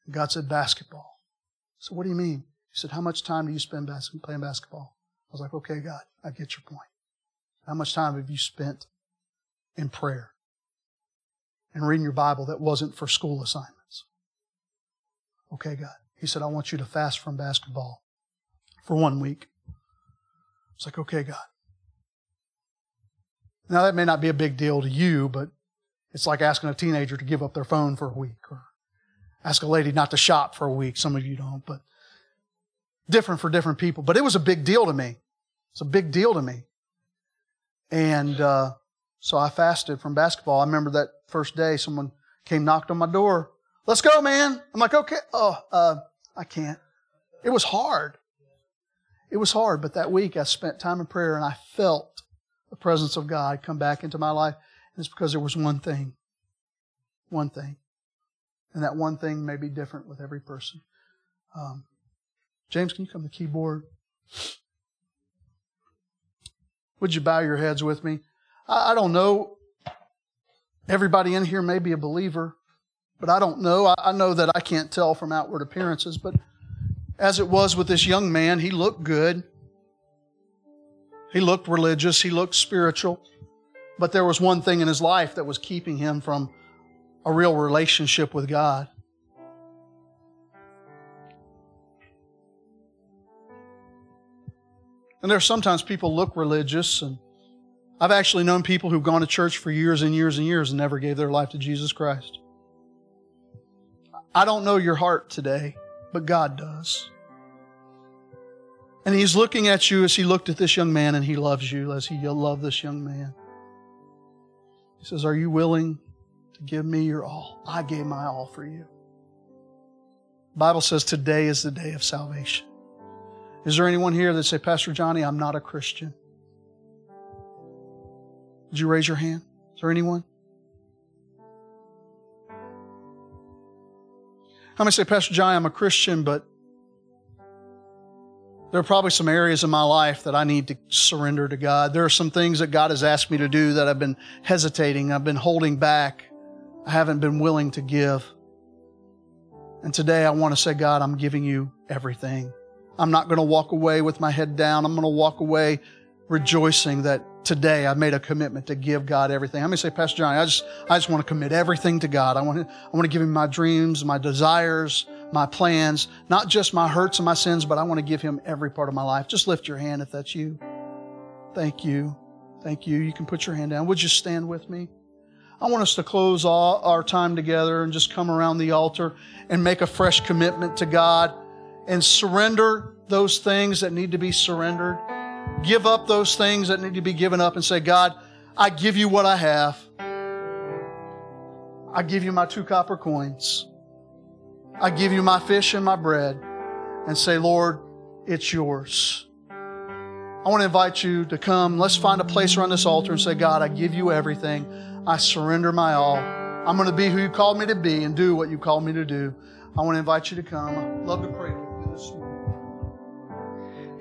God said, basketball. So what do you mean? He said, how much time do you spend bas- playing basketball? I was like, okay, God, I get your point. How much time have you spent in prayer and reading your Bible that wasn't for school assignments? Okay, God. He said, I want you to fast from basketball for one week. It's like, okay, God. Now that may not be a big deal to you, but it's like asking a teenager to give up their phone for a week or ask a lady not to shop for a week. Some of you don't, but different for different people. But it was a big deal to me. It's a big deal to me. And uh, so I fasted from basketball. I remember that first day someone came knocked on my door. Let's go, man. I'm like, okay. Oh, uh, I can't. It was hard. It was hard, but that week I spent time in prayer and I felt the presence of God come back into my life. It's because there was one thing. One thing. And that one thing may be different with every person. Um, James, can you come to the keyboard? Would you bow your heads with me? I, I, don't know. Everybody in here may be a believer, but I don't know. I, I know that I can't tell from outward appearances, but as it was with this young man, he looked good. He looked religious. He looked spiritual. But there was one thing in his life that was keeping him from a real relationship with God. And there are sometimes people look religious, and I've actually known people who've gone to church for years and years and years and never gave their life to Jesus Christ. I don't know your heart today, but God does. And He's looking at you as He looked at this young man, and He loves you as He loved this young man. He says, Are you willing to give me your all? I gave my all for you. The Bible says today is the day of salvation. Is there anyone here that say, Pastor Johnny, I'm not a Christian? Would you raise your hand? Is there anyone? How many say, Pastor Johnny, I'm a Christian, but there are probably some areas in my life that I need to surrender to God. There are some things that God has asked me to do that I've been hesitating, I've been holding back, I haven't been willing to give. And today I want to say, God, I'm giving you everything. I'm not going to walk away with my head down. I'm going to walk away rejoicing that today I made a commitment to give God everything. I'm going to say, Pastor Johnny, I just, I just want to commit everything to God. I want to, I want to give him my dreams, my desires, my plans, not just my hurts and my sins, but I want to give him every part of my life. Just lift your hand if that's you. Thank you. Thank you. You can put your hand down. Would you stand with me? I want us to close all our time together and just come around the altar and make a fresh commitment to God and surrender those things that need to be surrendered. Give up those things that need to be given up and say, God, I give you what I have. I give you my two copper coins. I give you my fish and my bread and say, Lord, it's yours. I want to invite you to come. Let's find a place around this altar and say, God, I give you everything. I surrender my all. I'm going to be who you called me to be and do what you called me to do. I want to invite you to come. I'd love to pray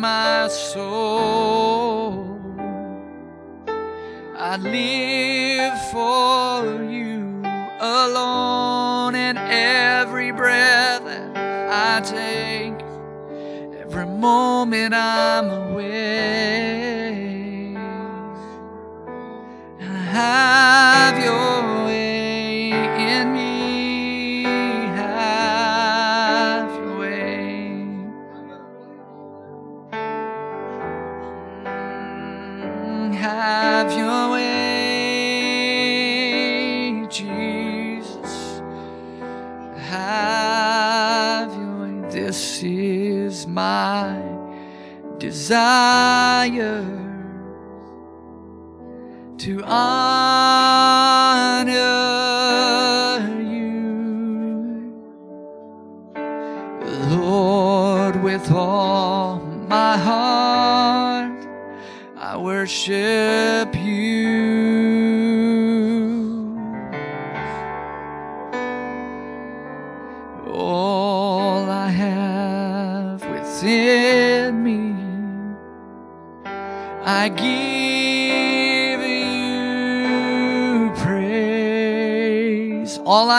My soul. I live for you alone in every breath that I take, every moment I'm awake. Desire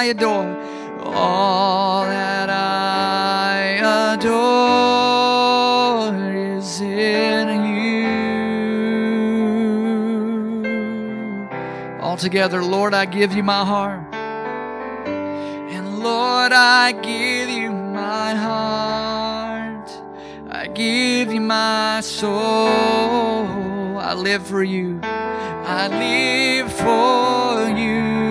adore, all that I adore is in you. Altogether, Lord, I give you my heart. And Lord, I give you my heart. I give you my soul. I live for you. I live for you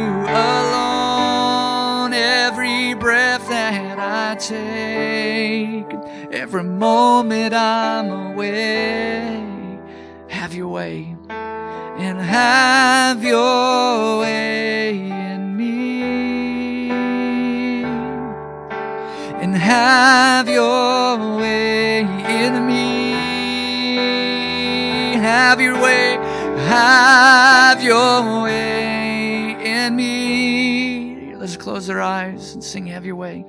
take, every moment I'm away. Have your way and have your way in me and have your way in me have your way Have your way in me. Let's close our eyes and sing Have Your Way.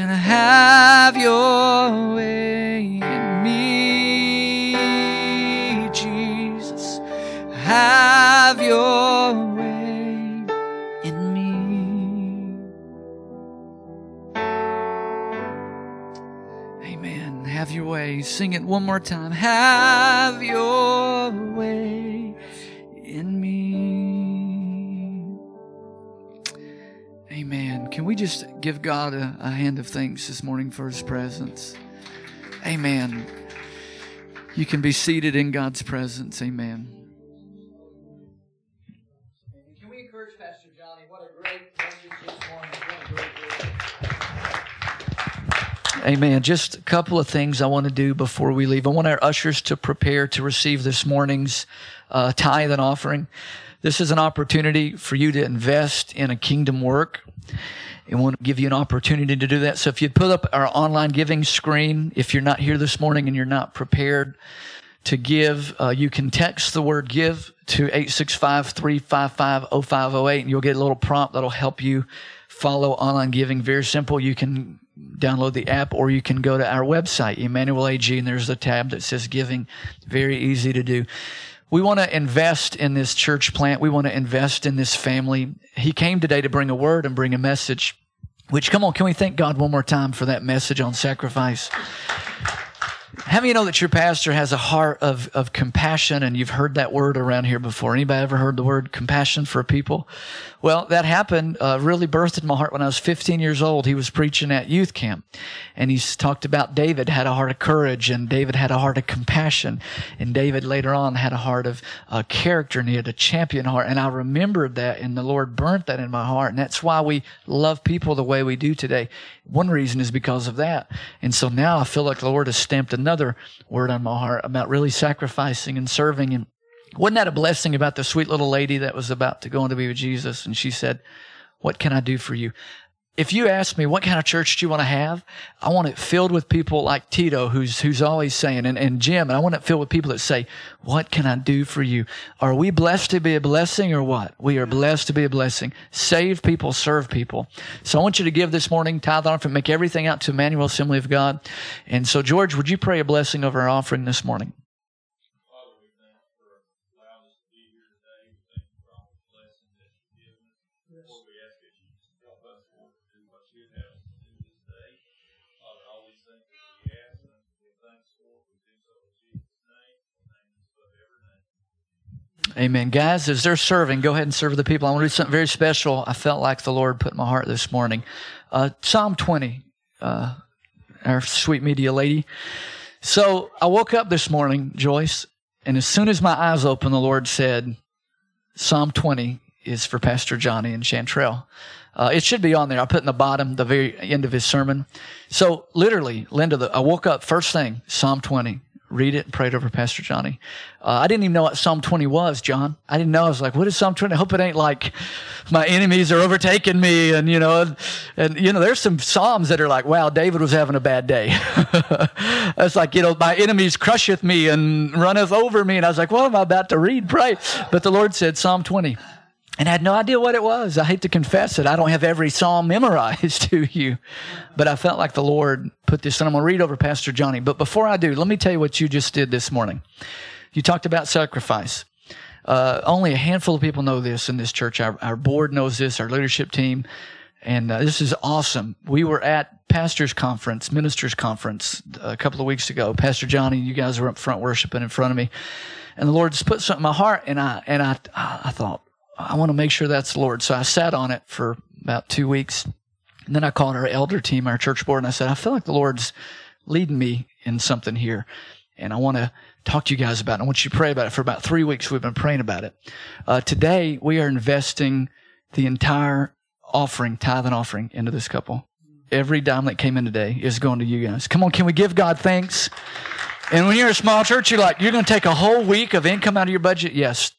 And have your way in me, Jesus. Have your way in me. Amen. Have your way. Sing it one more time. Have your way in me. Amen. Can we just give God a, a, hand of thanks this morning for his presence? Amen. You can be seated in God's presence. Amen. Can we encourage Pastor Johnny? What a great message this morning. Amen. Just a couple of things I want to do before we leave. I want our ushers to prepare to receive this morning's uh, tithe and offering. This is an opportunity for you to invest in a kingdom work. And want to give you an opportunity to do that. So if you put up our online giving screen, if you're not here this morning and you're not prepared to give, uh, you can text the word give to 865-355-0508 and you'll get a little prompt that'll help you follow online giving. Very simple. You can download the app or you can go to our website, Emmanuel AG, and there's a tab that says giving. Very easy to do. We want to invest in this church plant. We want to invest in this family. He came today to bring a word and bring a message, which, come on, can we thank God one more time for that message on sacrifice? How many you know that your pastor has a heart of, of compassion and you've heard that word around here before? Anybody ever heard the word compassion for people? Well, that happened, uh, really birthed in my heart when I was 15 years old. He was preaching at youth camp and he's talked about David had a heart of courage and David had a heart of compassion and David later on had a heart of uh, character and he had a champion heart. And I remembered that and the Lord burnt that in my heart. And that's why we love people the way we do today. One reason is because of that. And so now I feel like the Lord has stamped another word on my heart about really sacrificing and serving and wasn't that a blessing about the sweet little lady that was about to go on to be with Jesus? And she said, What can I do for you? If you ask me, what kind of church do you want to have? I want it filled with people like Tito, who's, who's always saying, and, and Jim, and I want it filled with people that say, what can I do for you? Are we blessed to be a blessing or what? We are blessed to be a blessing. Save people, serve people. So I want you to give this morning, tithe offering, make everything out to Emmanuel Assembly of God. And so, George, would you pray a blessing over our offering this morning? Amen. Guys, as they're serving, go ahead and serve the people. I want to do something very special. I felt like the Lord put in my heart this morning. Uh, Psalm 20, uh, our sweet media lady. So I woke up this morning, Joyce, and as soon as my eyes opened, the Lord said, Psalm 20 is for Pastor Johnny and Chantrell. Uh, it should be on there. I put in the bottom, the very end of his sermon. So literally, Linda, the, I woke up first thing, Psalm 20 read it and pray it over Pastor Johnny. Uh, I didn't even know what Psalm 20 was, John. I didn't know. I was like, what is Psalm 20? I hope it ain't like my enemies are overtaking me. And, you know, and, and you know, there's some Psalms that are like, wow, David was having a bad day. it's like, you know, my enemies crusheth me and runneth over me. And I was like, what am I about to read? Pray. But the Lord said, Psalm 20 and I had no idea what it was. I hate to confess it. I don't have every psalm memorized to you, but I felt like the Lord put this, and I'm going to read over Pastor Johnny. But before I do, let me tell you what you just did this morning. You talked about sacrifice. Uh, only a handful of people know this in this church. Our, our board knows this, our leadership team, and uh, this is awesome. We were at pastors conference, ministers conference a couple of weeks ago. Pastor Johnny, you guys were up front worshiping in front of me, and the Lord just put something in my heart, and I and I I thought, I want to make sure that's the Lord. So I sat on it for about two weeks. And then I called our elder team, our church board, and I said, I feel like the Lord's leading me in something here. And I want to talk to you guys about it. I want you to pray about it. For about three weeks, we've been praying about it. Uh, today, we are investing the entire offering, tithe and offering into this couple. Every dime that came in today is going to you guys. Come on, can we give God thanks? And when you're a small church, you're like, you're going to take a whole week of income out of your budget? Yes,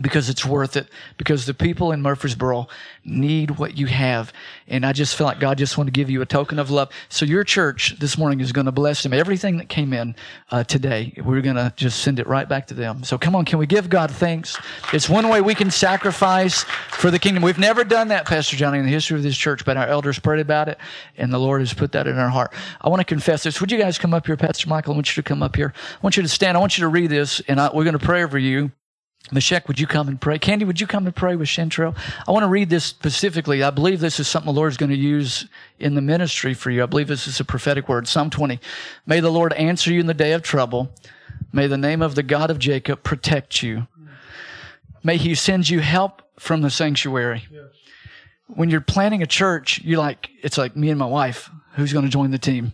because it's worth it because the people in Murfreesboro need what you have. And I just feel like God just want to give you a token of love. So your church this morning is going to bless them. Everything that came in uh, today, we're going to just send it right back to them. So come on, can we give God thanks? It's one way we can sacrifice for the kingdom. We've never done that, Pastor Johnny, in the history of this church, but our elders prayed about it and the Lord has put that in our heart. I want to confess this. Would you guys come up here, Pastor Michael? I want you to come up here. I want you to stand. I want you to read this and I, we're going to pray over you. Meshach, would you come and pray? Candy, would you come and pray with Chantrell? I want to read this specifically. I believe this is something the Lord is going to use in the ministry for you. I believe this is a prophetic word. Psalm 20. May the Lord answer you in the day of trouble. May the name of the God of Jacob protect you. May he send you help from the sanctuary. Yes. When you're planning a church, you like, it's like me and my wife. Who's going to join the team?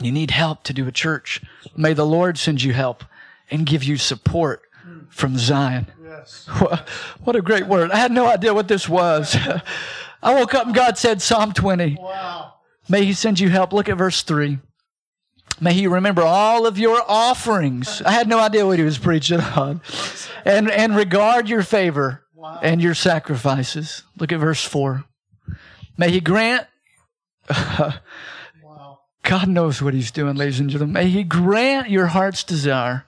You need help to do a church. May the Lord send you help and give you support from Zion. Yes. What a great word. I had no idea what this was. I woke up and God said, Psalm 20. Wow. May He send you help. Look at verse 3. May He remember all of your offerings. I had no idea what He was preaching on. And, and regard your favor wow. and your sacrifices. Look at verse 4. May He grant. wow. God knows what He's doing, ladies and gentlemen. May He grant your heart's desire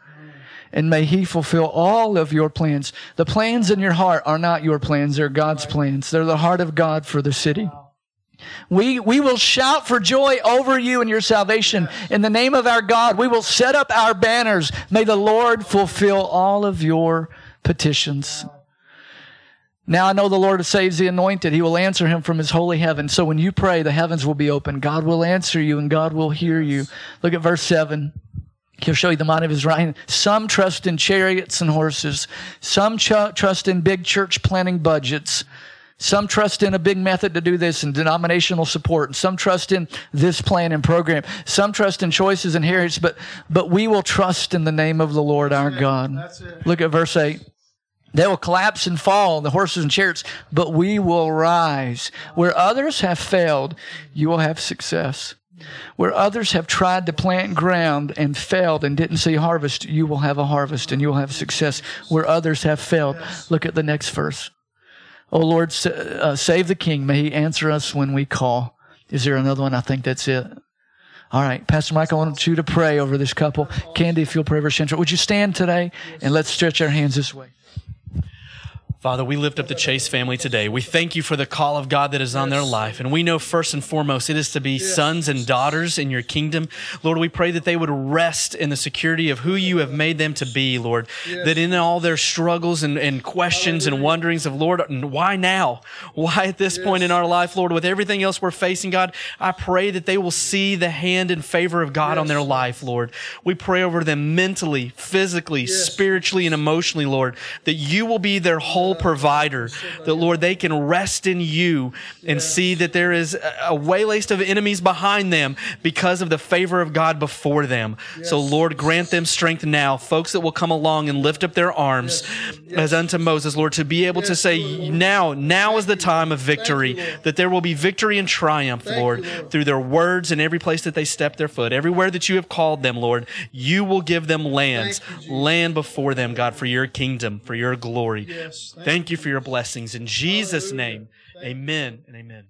and may He fulfill all of your plans. The plans in your heart are not your plans, they're God's plans. They're the heart of God for the city. We, we will shout for joy over you and your salvation. In the name of our God, we will set up our banners. May the Lord fulfill all of your petitions. Now I know the Lord saves the anointed. He will answer him from his holy heaven. So when you pray, the heavens will be open. God will answer you and God will hear you. Look at verse 7. He'll show you the mind of his right. Some trust in chariots and horses. Some ch- trust in big church planning budgets. Some trust in a big method to do this and denominational support. Some trust in this plan and program. Some trust in choices and heritage, but, but we will trust in the name of the Lord our God. Look at verse 8. They will collapse and fall, the horses and chariots, but we will rise. Where others have failed, you will have success. Where others have tried to plant ground and failed and didn't see harvest, you will have a harvest and you will have success. Where others have failed, look at the next verse. Oh Lord, uh, save the king. May he answer us when we call. Is there another one? I think that's it. All right, Pastor Mike, I want you to pray over this couple. Candy, if you'll pray over Chantrell. Would you stand today and let's stretch our hands this way? Father, we lift up the Chase family today. We thank you for the call of God that is on their life. And we know first and foremost it is to be sons and daughters in your kingdom. Lord, we pray that they would rest in the security of who you have made them to be, Lord. That in all their struggles and, and questions and wonderings of, Lord, why now? Why at this point in our life, Lord, with everything else we're facing, God, I pray that they will see the hand and favor of God on their life, Lord. We pray over them mentally, physically, spiritually, and emotionally, Lord, that you will be their whole provider. That, Lord, they can rest in you and see that there is a waylist of enemies behind them because of the favor of God before them. So, Lord, grant them strength now. Folks that will come along and lift up their arms as unto Moses, Lord, to be able to say, now, now is the time of victory. That there will be victory and triumph, Lord, through their words and every place that they step their foot. Everywhere that you have called them, Lord, you will give them lands, land before them, God, for your kingdom, for your glory. Thank you for your blessings. In Jesus' name, amen and amen.